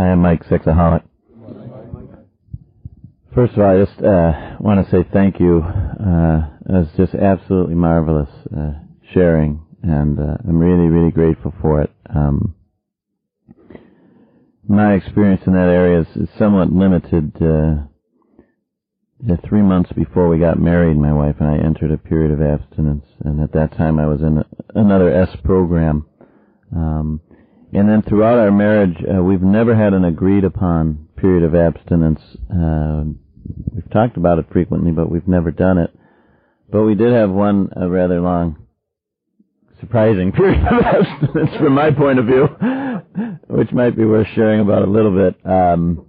Hi, I'm Mike Sexaholic. First of all, I just uh, want to say thank you. Uh, it was just absolutely marvelous uh, sharing, and uh, I'm really, really grateful for it. Um, my experience in that area is, is somewhat limited. Uh, three months before we got married, my wife and I entered a period of abstinence, and at that time I was in a, another S program. Um, and then throughout our marriage, uh, we've never had an agreed upon period of abstinence. Uh, we've talked about it frequently, but we've never done it. But we did have one rather long, surprising period of abstinence from my point of view, which might be worth sharing about a little bit. Um,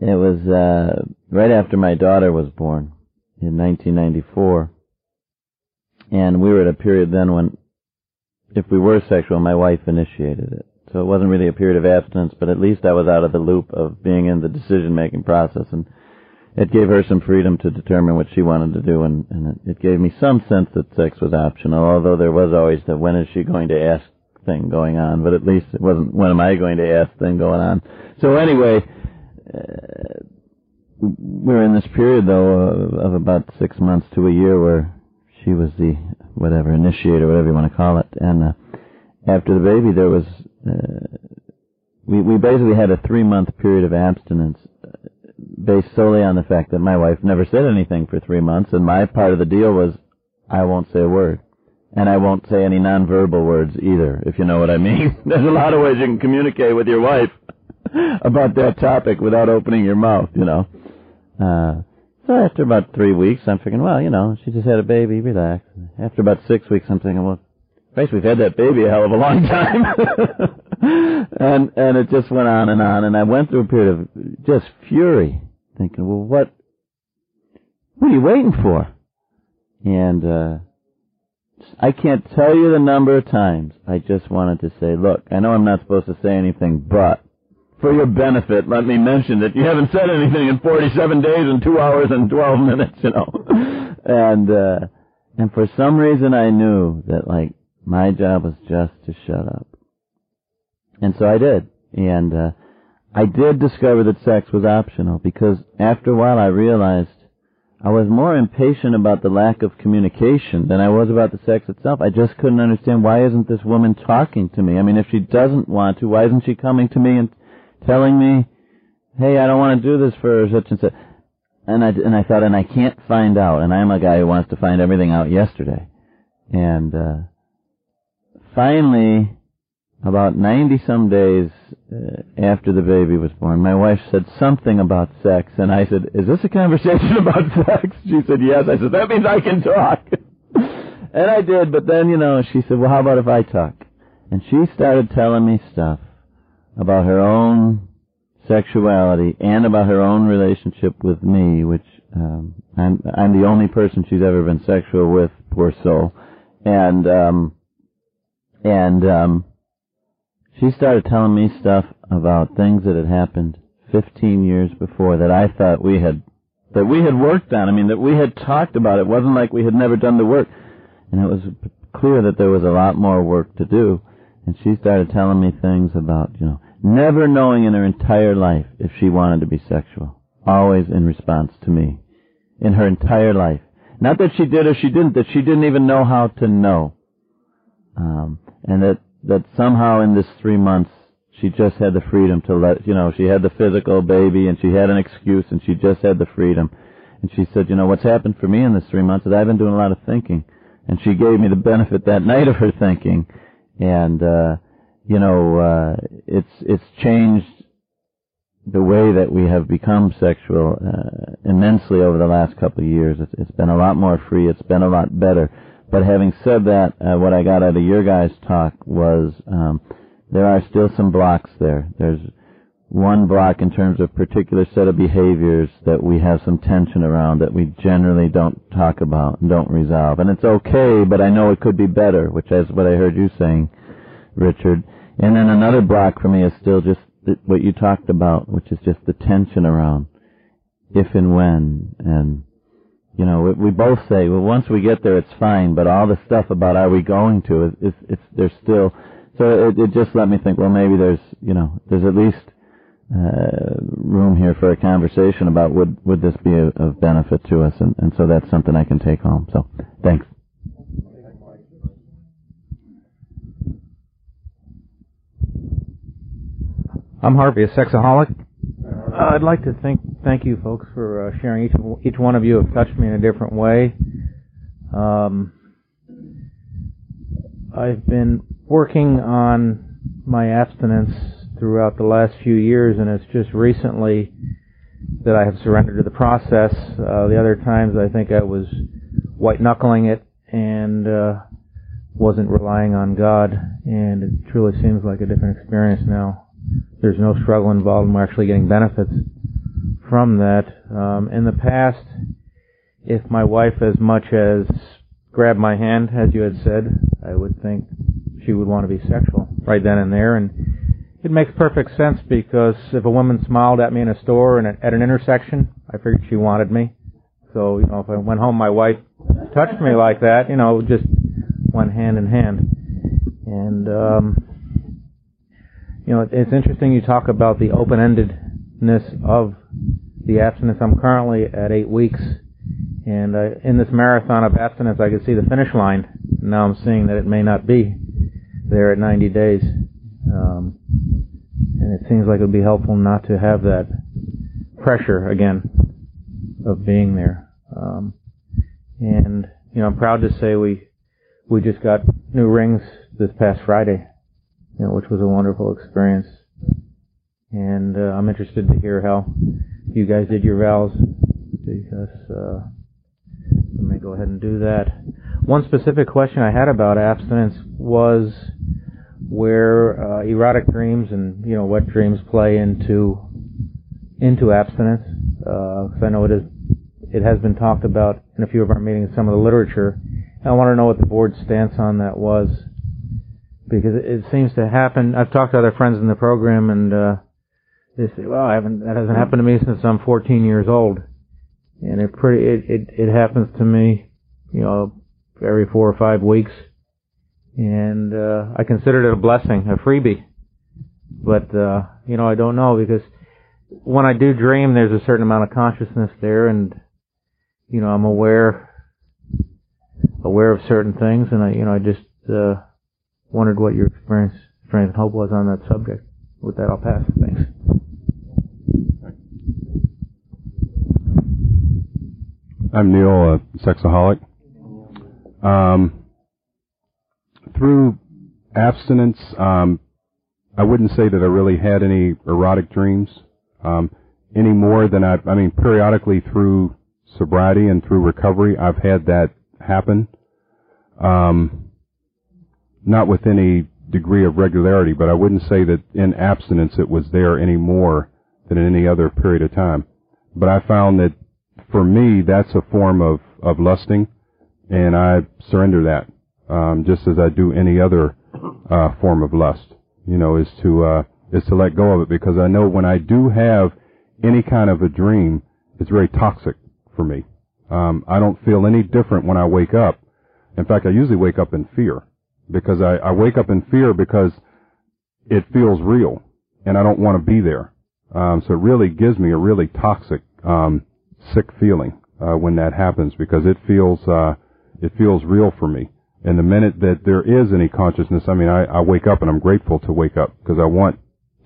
it was uh, right after my daughter was born in 1994, and we were at a period then when if we were sexual, my wife initiated it. So it wasn't really a period of abstinence, but at least I was out of the loop of being in the decision making process and it gave her some freedom to determine what she wanted to do and, and it, it gave me some sense that sex was optional, although there was always the when is she going to ask thing going on, but at least it wasn't when am I going to ask thing going on. So anyway, uh, we were in this period though of, of about six months to a year where she was the whatever initiator, whatever you want to call it. And uh, after the baby, there was uh, we we basically had a three month period of abstinence uh, based solely on the fact that my wife never said anything for three months, and my part of the deal was I won't say a word. And I won't say any nonverbal words either, if you know what I mean. There's a lot of ways you can communicate with your wife about that topic without opening your mouth, you know. Uh, so after about three weeks, I'm thinking, well, you know, she just had a baby, relax. After about six weeks, I'm thinking, well, Christ, we've had that baby a hell of a long time. and, and it just went on and on, and I went through a period of just fury, thinking, well, what, what are you waiting for? And, uh, I can't tell you the number of times I just wanted to say, look, I know I'm not supposed to say anything, but for your benefit, let me mention that you haven't said anything in 47 days and 2 hours and 12 minutes, you know. and, uh, and for some reason I knew that, like, my job was just to shut up. And so I did. And, uh, I did discover that sex was optional because after a while I realized I was more impatient about the lack of communication than I was about the sex itself. I just couldn't understand why isn't this woman talking to me? I mean, if she doesn't want to, why isn't she coming to me and telling me, "Hey, I don't want to do this for such and such." And I and I thought, and I can't find out. And I'm a guy who wants to find everything out yesterday. And uh, finally, about ninety some days uh, after the baby was born, my wife said something about sex, and I said, "Is this a conversation about sex?" She said, "Yes." I said, "That means I can talk." and I did, but then you know, she said, "Well, how about if I talk?" And she started telling me stuff about her own sexuality and about her own relationship with me, which um, I'm I'm the only person she's ever been sexual with, poor soul, and um, and um, she started telling me stuff about things that had happened 15 years before that I thought we had that we had worked on. I mean, that we had talked about. It wasn't like we had never done the work, and it was clear that there was a lot more work to do. And she started telling me things about, you know, never knowing in her entire life if she wanted to be sexual. Always in response to me. In her entire life. Not that she did or she didn't, that she didn't even know how to know. Um, and that, that somehow in this three months, she just had the freedom to let, you know, she had the physical baby and she had an excuse and she just had the freedom. And she said, you know, what's happened for me in this three months is I've been doing a lot of thinking. And she gave me the benefit that night of her thinking. And, uh, you know, uh, it's, it's changed the way that we have become sexual uh, immensely over the last couple of years. It's, it's been a lot more free. It's been a lot better. But having said that, uh, what I got out of your guys' talk was um, there are still some blocks there. There's one block in terms of particular set of behaviors that we have some tension around that we generally don't talk about and don't resolve. And it's okay, but I know it could be better, which is what I heard you saying, Richard. And then another block for me is still just what you talked about, which is just the tension around if and when and you know, we both say, well, once we get there, it's fine, but all the stuff about are we going to, is, it's, there's still, so it, it just let me think, well, maybe there's, you know, there's at least, uh, room here for a conversation about would, would this be of benefit to us, and, and so that's something I can take home. So, thanks. I'm Harvey, a sexaholic. Uh, I'd like to thank thank you, folks, for uh, sharing. Each each one of you have touched me in a different way. Um, I've been working on my abstinence throughout the last few years, and it's just recently that I have surrendered to the process. Uh, the other times, I think I was white knuckling it and uh, wasn't relying on God, and it truly seems like a different experience now there's no struggle involved and we're actually getting benefits from that. Um, in the past, if my wife as much as grabbed my hand, as you had said, I would think she would want to be sexual right then and there. And it makes perfect sense because if a woman smiled at me in a store and at an intersection, I figured she wanted me. So, you know, if I went home, my wife touched me like that, you know, just went hand in hand. And, um, you know, it's interesting you talk about the open-endedness of the abstinence. I'm currently at eight weeks, and uh, in this marathon of abstinence, I can see the finish line. Now I'm seeing that it may not be there at 90 days, um, and it seems like it would be helpful not to have that pressure again of being there. Um, and you know, I'm proud to say we we just got new rings this past Friday you know, which was a wonderful experience. And uh, I'm interested to hear how you guys did your vows because uh, we may go ahead and do that. One specific question I had about abstinence was where uh, erotic dreams and you know wet dreams play into into abstinence. Because uh, I know it is it has been talked about in a few of our meetings, some of the literature. I want to know what the board's stance on that was because it, seems to happen. I've talked to other friends in the program, and uh, they say, "Well, I haven't. That hasn't happened to me since I'm 14 years old." And it pretty it it, it happens to me, you know, every four or five weeks, and uh, I consider it a blessing, a freebie. But uh, you know, I don't know because when I do dream, there's a certain amount of consciousness there, and you know, I'm aware aware of certain things, and I you know, I just uh, wondered what your experience, strength, and hope was on that subject. With that, I'll pass. Thanks. I'm Neil, a sexaholic. Um, through abstinence, um, I wouldn't say that I really had any erotic dreams um, any more than I. I mean, periodically through sobriety and through recovery, I've had that happen. Um, not with any degree of regularity, but I wouldn't say that in abstinence it was there any more than in any other period of time. But I found that for me, that's a form of, of lusting, and I surrender that, um, just as I do any other uh, form of lust. You know, is to uh, is to let go of it because I know when I do have any kind of a dream, it's very toxic for me. Um, I don't feel any different when I wake up. In fact, I usually wake up in fear because I, I wake up in fear because it feels real and I don't want to be there. Um, so it really gives me a really toxic, um, sick feeling, uh, when that happens because it feels, uh, it feels real for me. And the minute that there is any consciousness, I mean, I, I wake up and I'm grateful to wake up because I want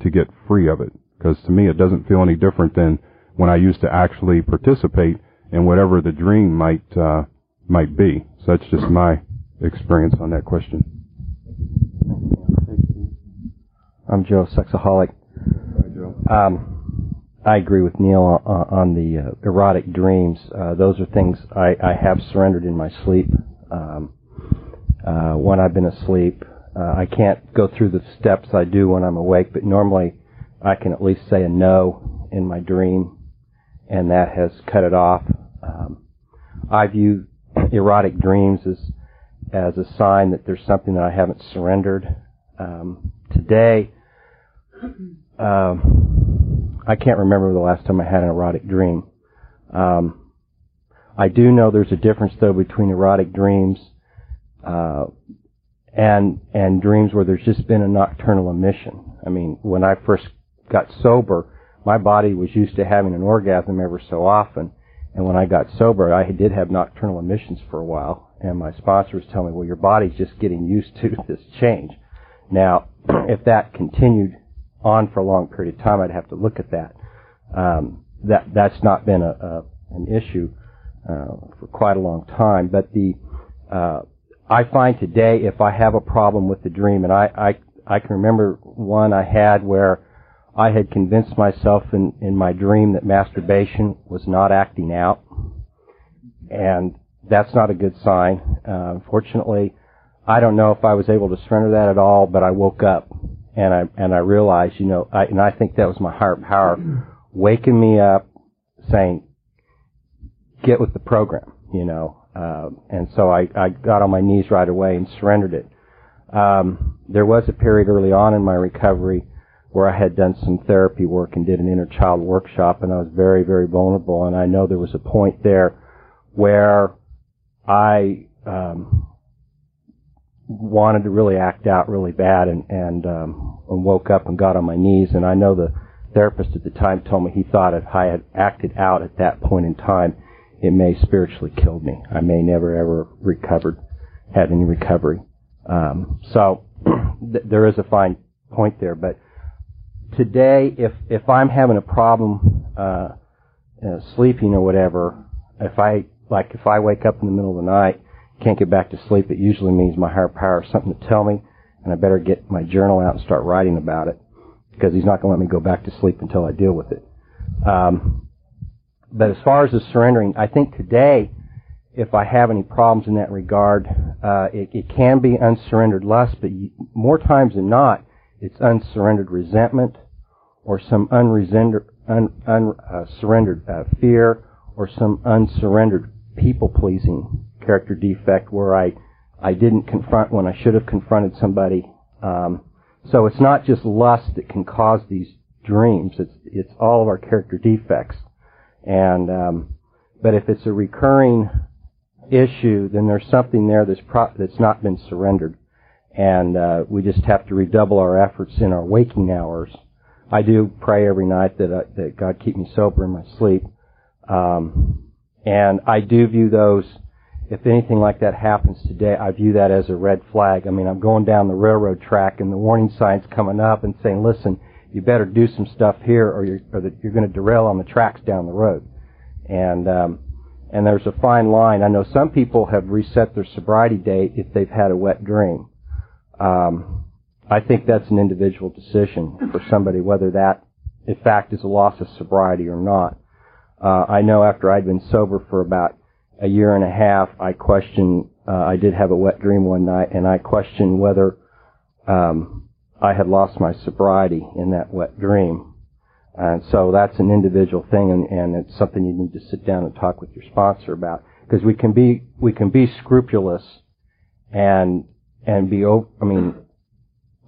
to get free of it. Because to me, it doesn't feel any different than when I used to actually participate in whatever the dream might, uh, might be. So that's just my experience on that question. I'm Joe, sexaholic. Hi, Joe. Um, I agree with Neil on, on the uh, erotic dreams. Uh, those are things I, I have surrendered in my sleep. Um, uh, when I've been asleep, uh, I can't go through the steps I do when I'm awake, but normally I can at least say a no in my dream, and that has cut it off. Um, I view erotic dreams as as a sign that there's something that I haven't surrendered. Um, today, um, I can't remember the last time I had an erotic dream. Um, I do know there's a difference though between erotic dreams uh, and and dreams where there's just been a nocturnal emission. I mean, when I first got sober, my body was used to having an orgasm ever so often, and when I got sober, I did have nocturnal emissions for a while. And my sponsor was telling me, "Well, your body's just getting used to this change." Now, if that continued on for a long period of time, I'd have to look at that. Um, that that's not been a, a an issue uh, for quite a long time. But the uh, I find today if I have a problem with the dream, and I I, I can remember one I had where I had convinced myself in, in my dream that masturbation was not acting out, and that's not a good sign. Uh, unfortunately, I don't know if I was able to surrender that at all, but I woke up and I and I realized, you know, I, and I think that was my higher power waking me up, saying, "Get with the program," you know. Uh, and so I, I got on my knees right away and surrendered it. Um, there was a period early on in my recovery where I had done some therapy work and did an inner child workshop, and I was very, very vulnerable. And I know there was a point there where I um, wanted to really act out really bad, and and, um, and woke up and got on my knees. And I know the therapist at the time told me he thought if I had acted out at that point in time, it may spiritually killed me. I may never ever recovered, had any recovery. Um, so th- there is a fine point there, but today, if if I'm having a problem uh, uh, sleeping or whatever, if I like if I wake up in the middle of the night, can't get back to sleep, it usually means my higher power has something to tell me, and I better get my journal out and start writing about it because he's not going to let me go back to sleep until I deal with it. Um, but as far as the surrendering, I think today, if I have any problems in that regard, uh, it, it can be unsurrendered lust, but more times than not, it's unsurrendered resentment or some unsurrendered un, un, uh, surrendered, uh, fear or some unsurrendered people pleasing character defect where I I didn't confront when I should have confronted somebody. Um, so it's not just lust that can cause these dreams. It's it's all of our character defects. And um, but if it's a recurring issue, then there's something there that's pro- that's not been surrendered, and uh, we just have to redouble our efforts in our waking hours. I do pray every night that uh, that God keep me sober in my sleep, um, and I do view those. If anything like that happens today, I view that as a red flag. I mean, I'm going down the railroad track, and the warning signs coming up and saying, "Listen, you better do some stuff here or you're, or that you're going to derail on the tracks down the road. And, um, and there's a fine line. I know some people have reset their sobriety date if they've had a wet dream. Um, I think that's an individual decision for somebody whether that, in fact, is a loss of sobriety or not. Uh, I know after I'd been sober for about a year and a half, I questioned. Uh, I did have a wet dream one night, and I questioned whether um, I had lost my sobriety in that wet dream. And so that's an individual thing, and, and it's something you need to sit down and talk with your sponsor about. Because we can be we can be scrupulous, and and be I mean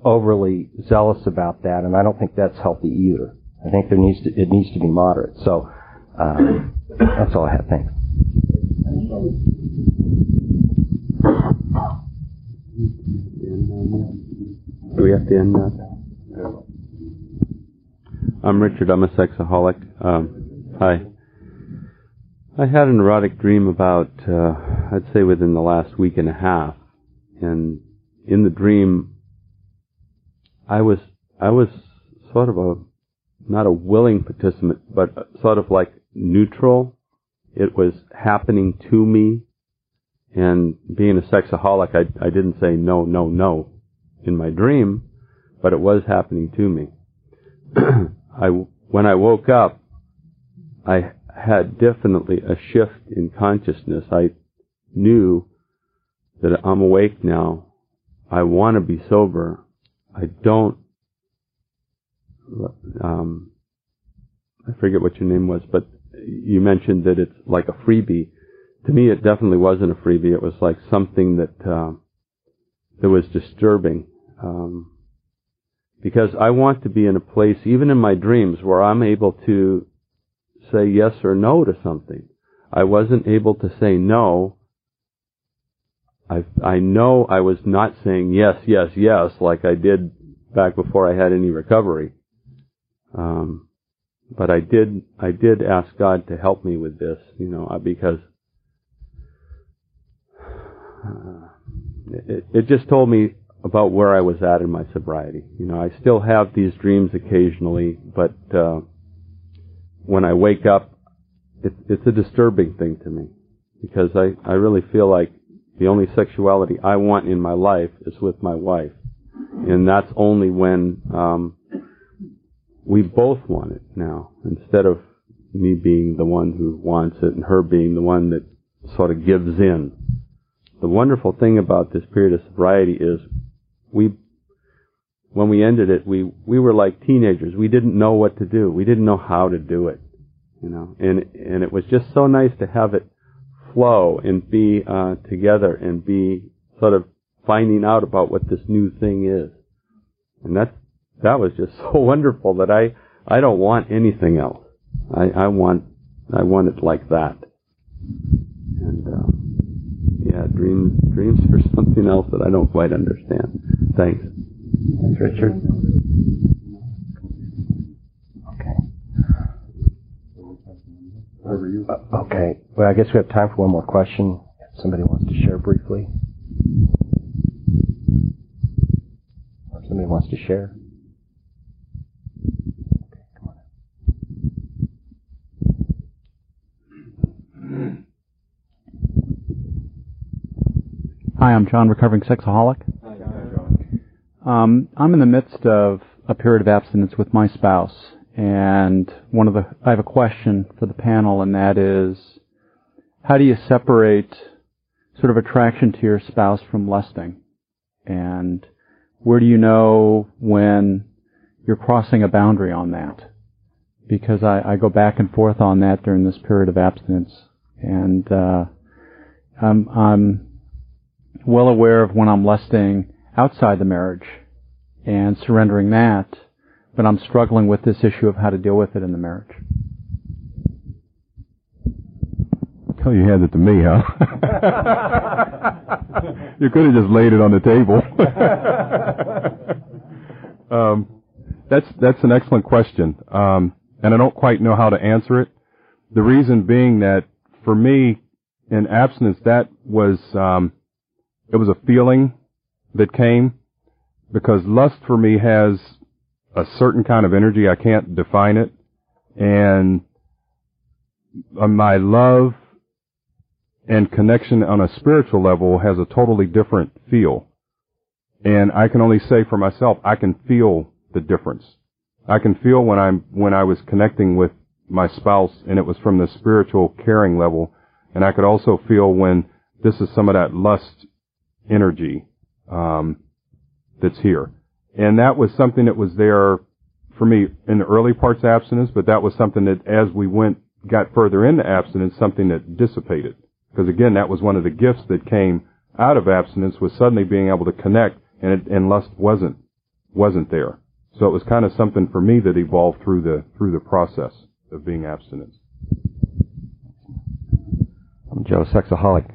overly zealous about that, and I don't think that's healthy either. I think there needs to it needs to be moderate. So Uh, that's all I have. Thanks. Do we have to end now? I'm Richard. I'm a sexaholic. Um, hi. I had an erotic dream about, uh, I'd say within the last week and a half. And in the dream, I was, I was sort of a, not a willing participant, but sort of like neutral. It was happening to me. And being a sexaholic, I, I didn't say no, no, no in my dream, but it was happening to me. I, when I woke up, I had definitely a shift in consciousness. I knew that I'm awake now. I want to be sober. I don't, um, I forget what your name was, but you mentioned that it's like a freebie. To me, it definitely wasn't a freebie. It was like something that, uh, that was disturbing. Um, because I want to be in a place, even in my dreams, where I'm able to say yes or no to something. I wasn't able to say no. I, I know I was not saying yes, yes, yes, like I did back before I had any recovery. Um, but I did, I did ask God to help me with this, you know, because uh, it, it just told me about where I was at in my sobriety. You know, I still have these dreams occasionally, but uh, when I wake up, it, it's a disturbing thing to me because I, I really feel like the only sexuality I want in my life is with my wife, and that's only when um, we both want it now instead of me being the one who wants it and her being the one that sort of gives in. The wonderful thing about this period of sobriety is we when we ended it, we we were like teenagers. We didn't know what to do. We didn't know how to do it, you know. And and it was just so nice to have it flow and be uh, together and be sort of finding out about what this new thing is. And that that was just so wonderful that I I don't want anything else. I I want I want it like that. And uh, yeah, dreams dreams are something else that I don't quite understand. Thanks. Thanks, Richard. Okay. Uh, okay. Well, I guess we have time for one more question. If somebody wants to share briefly. Or somebody wants to share. Hi, I'm John, recovering sexaholic. Hi, Um, I'm in the midst of a period of abstinence with my spouse, and one of the I have a question for the panel, and that is, how do you separate sort of attraction to your spouse from lusting, and where do you know when you're crossing a boundary on that? Because I, I go back and forth on that during this period of abstinence, and uh, I'm, I'm well aware of when I'm lusting outside the marriage and surrendering that, but I'm struggling with this issue of how to deal with it in the marriage. Oh, you hand it to me, huh? you could have just laid it on the table. um, that's that's an excellent question, um, and I don't quite know how to answer it. The reason being that for me, in abstinence, that was um, it was a feeling that came because lust for me has a certain kind of energy. I can't define it. And uh, my love and connection on a spiritual level has a totally different feel. And I can only say for myself, I can feel the difference. I can feel when I'm, when I was connecting with my spouse and it was from the spiritual caring level. And I could also feel when this is some of that lust energy um, that's here. And that was something that was there for me in the early parts of abstinence, but that was something that as we went, got further into abstinence, something that dissipated. Because again, that was one of the gifts that came out of abstinence was suddenly being able to connect and it, and lust wasn't, wasn't there. So it was kind of something for me that evolved through the, through the process of being abstinence. I'm Joe, sexaholic.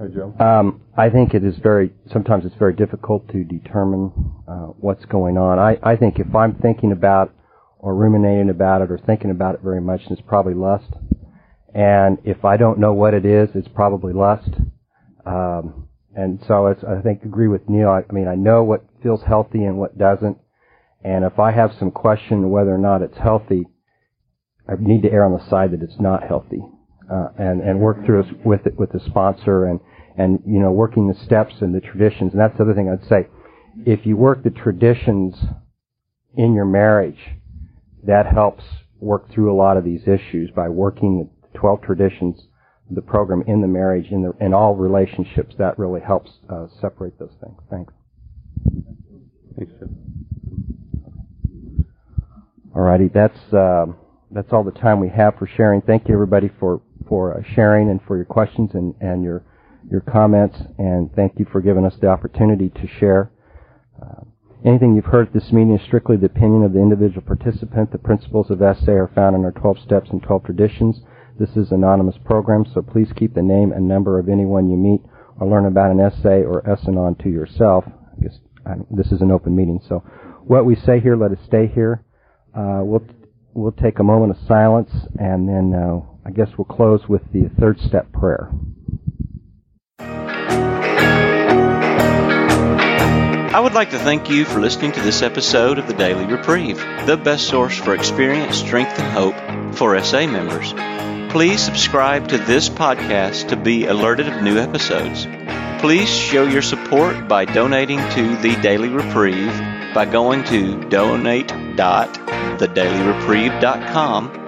Hi, Joe. Um, I think it is very, sometimes it's very difficult to determine uh, what's going on. I, I think if I'm thinking about or ruminating about it or thinking about it very much, it's probably lust. And if I don't know what it is, it's probably lust. Um, and so it's, I think agree with Neil. I, I mean, I know what feels healthy and what doesn't. And if I have some question whether or not it's healthy, I need to err on the side that it's not healthy, uh, and and work through it with it with the sponsor and and you know working the steps and the traditions. And that's the other thing I'd say. If you work the traditions in your marriage, that helps work through a lot of these issues by working the 12 traditions of the program in the marriage, in the in all relationships, that really helps uh, separate those things. Thanks. Thanks, Jeff. Alrighty, that's uh, that's all the time we have for sharing. Thank you everybody for for uh, sharing and for your questions and and your your comments, and thank you for giving us the opportunity to share. Uh, anything you've heard at this meeting is strictly the opinion of the individual participant. The principles of SA are found in our 12 steps and 12 traditions. This is an anonymous program, so please keep the name and number of anyone you meet or learn about an SA or S-Anon to yourself. I guess I, this is an open meeting, so what we say here, let us stay here. Uh, we'll we'll take a moment of silence, and then uh, I guess we'll close with the third step prayer. I would like to thank you for listening to this episode of the Daily Reprieve, the best source for experience, strength, and hope for SA members. Please subscribe to this podcast to be alerted of new episodes. Please show your support by donating to the Daily Reprieve by going to donate.thedailyreprieve.com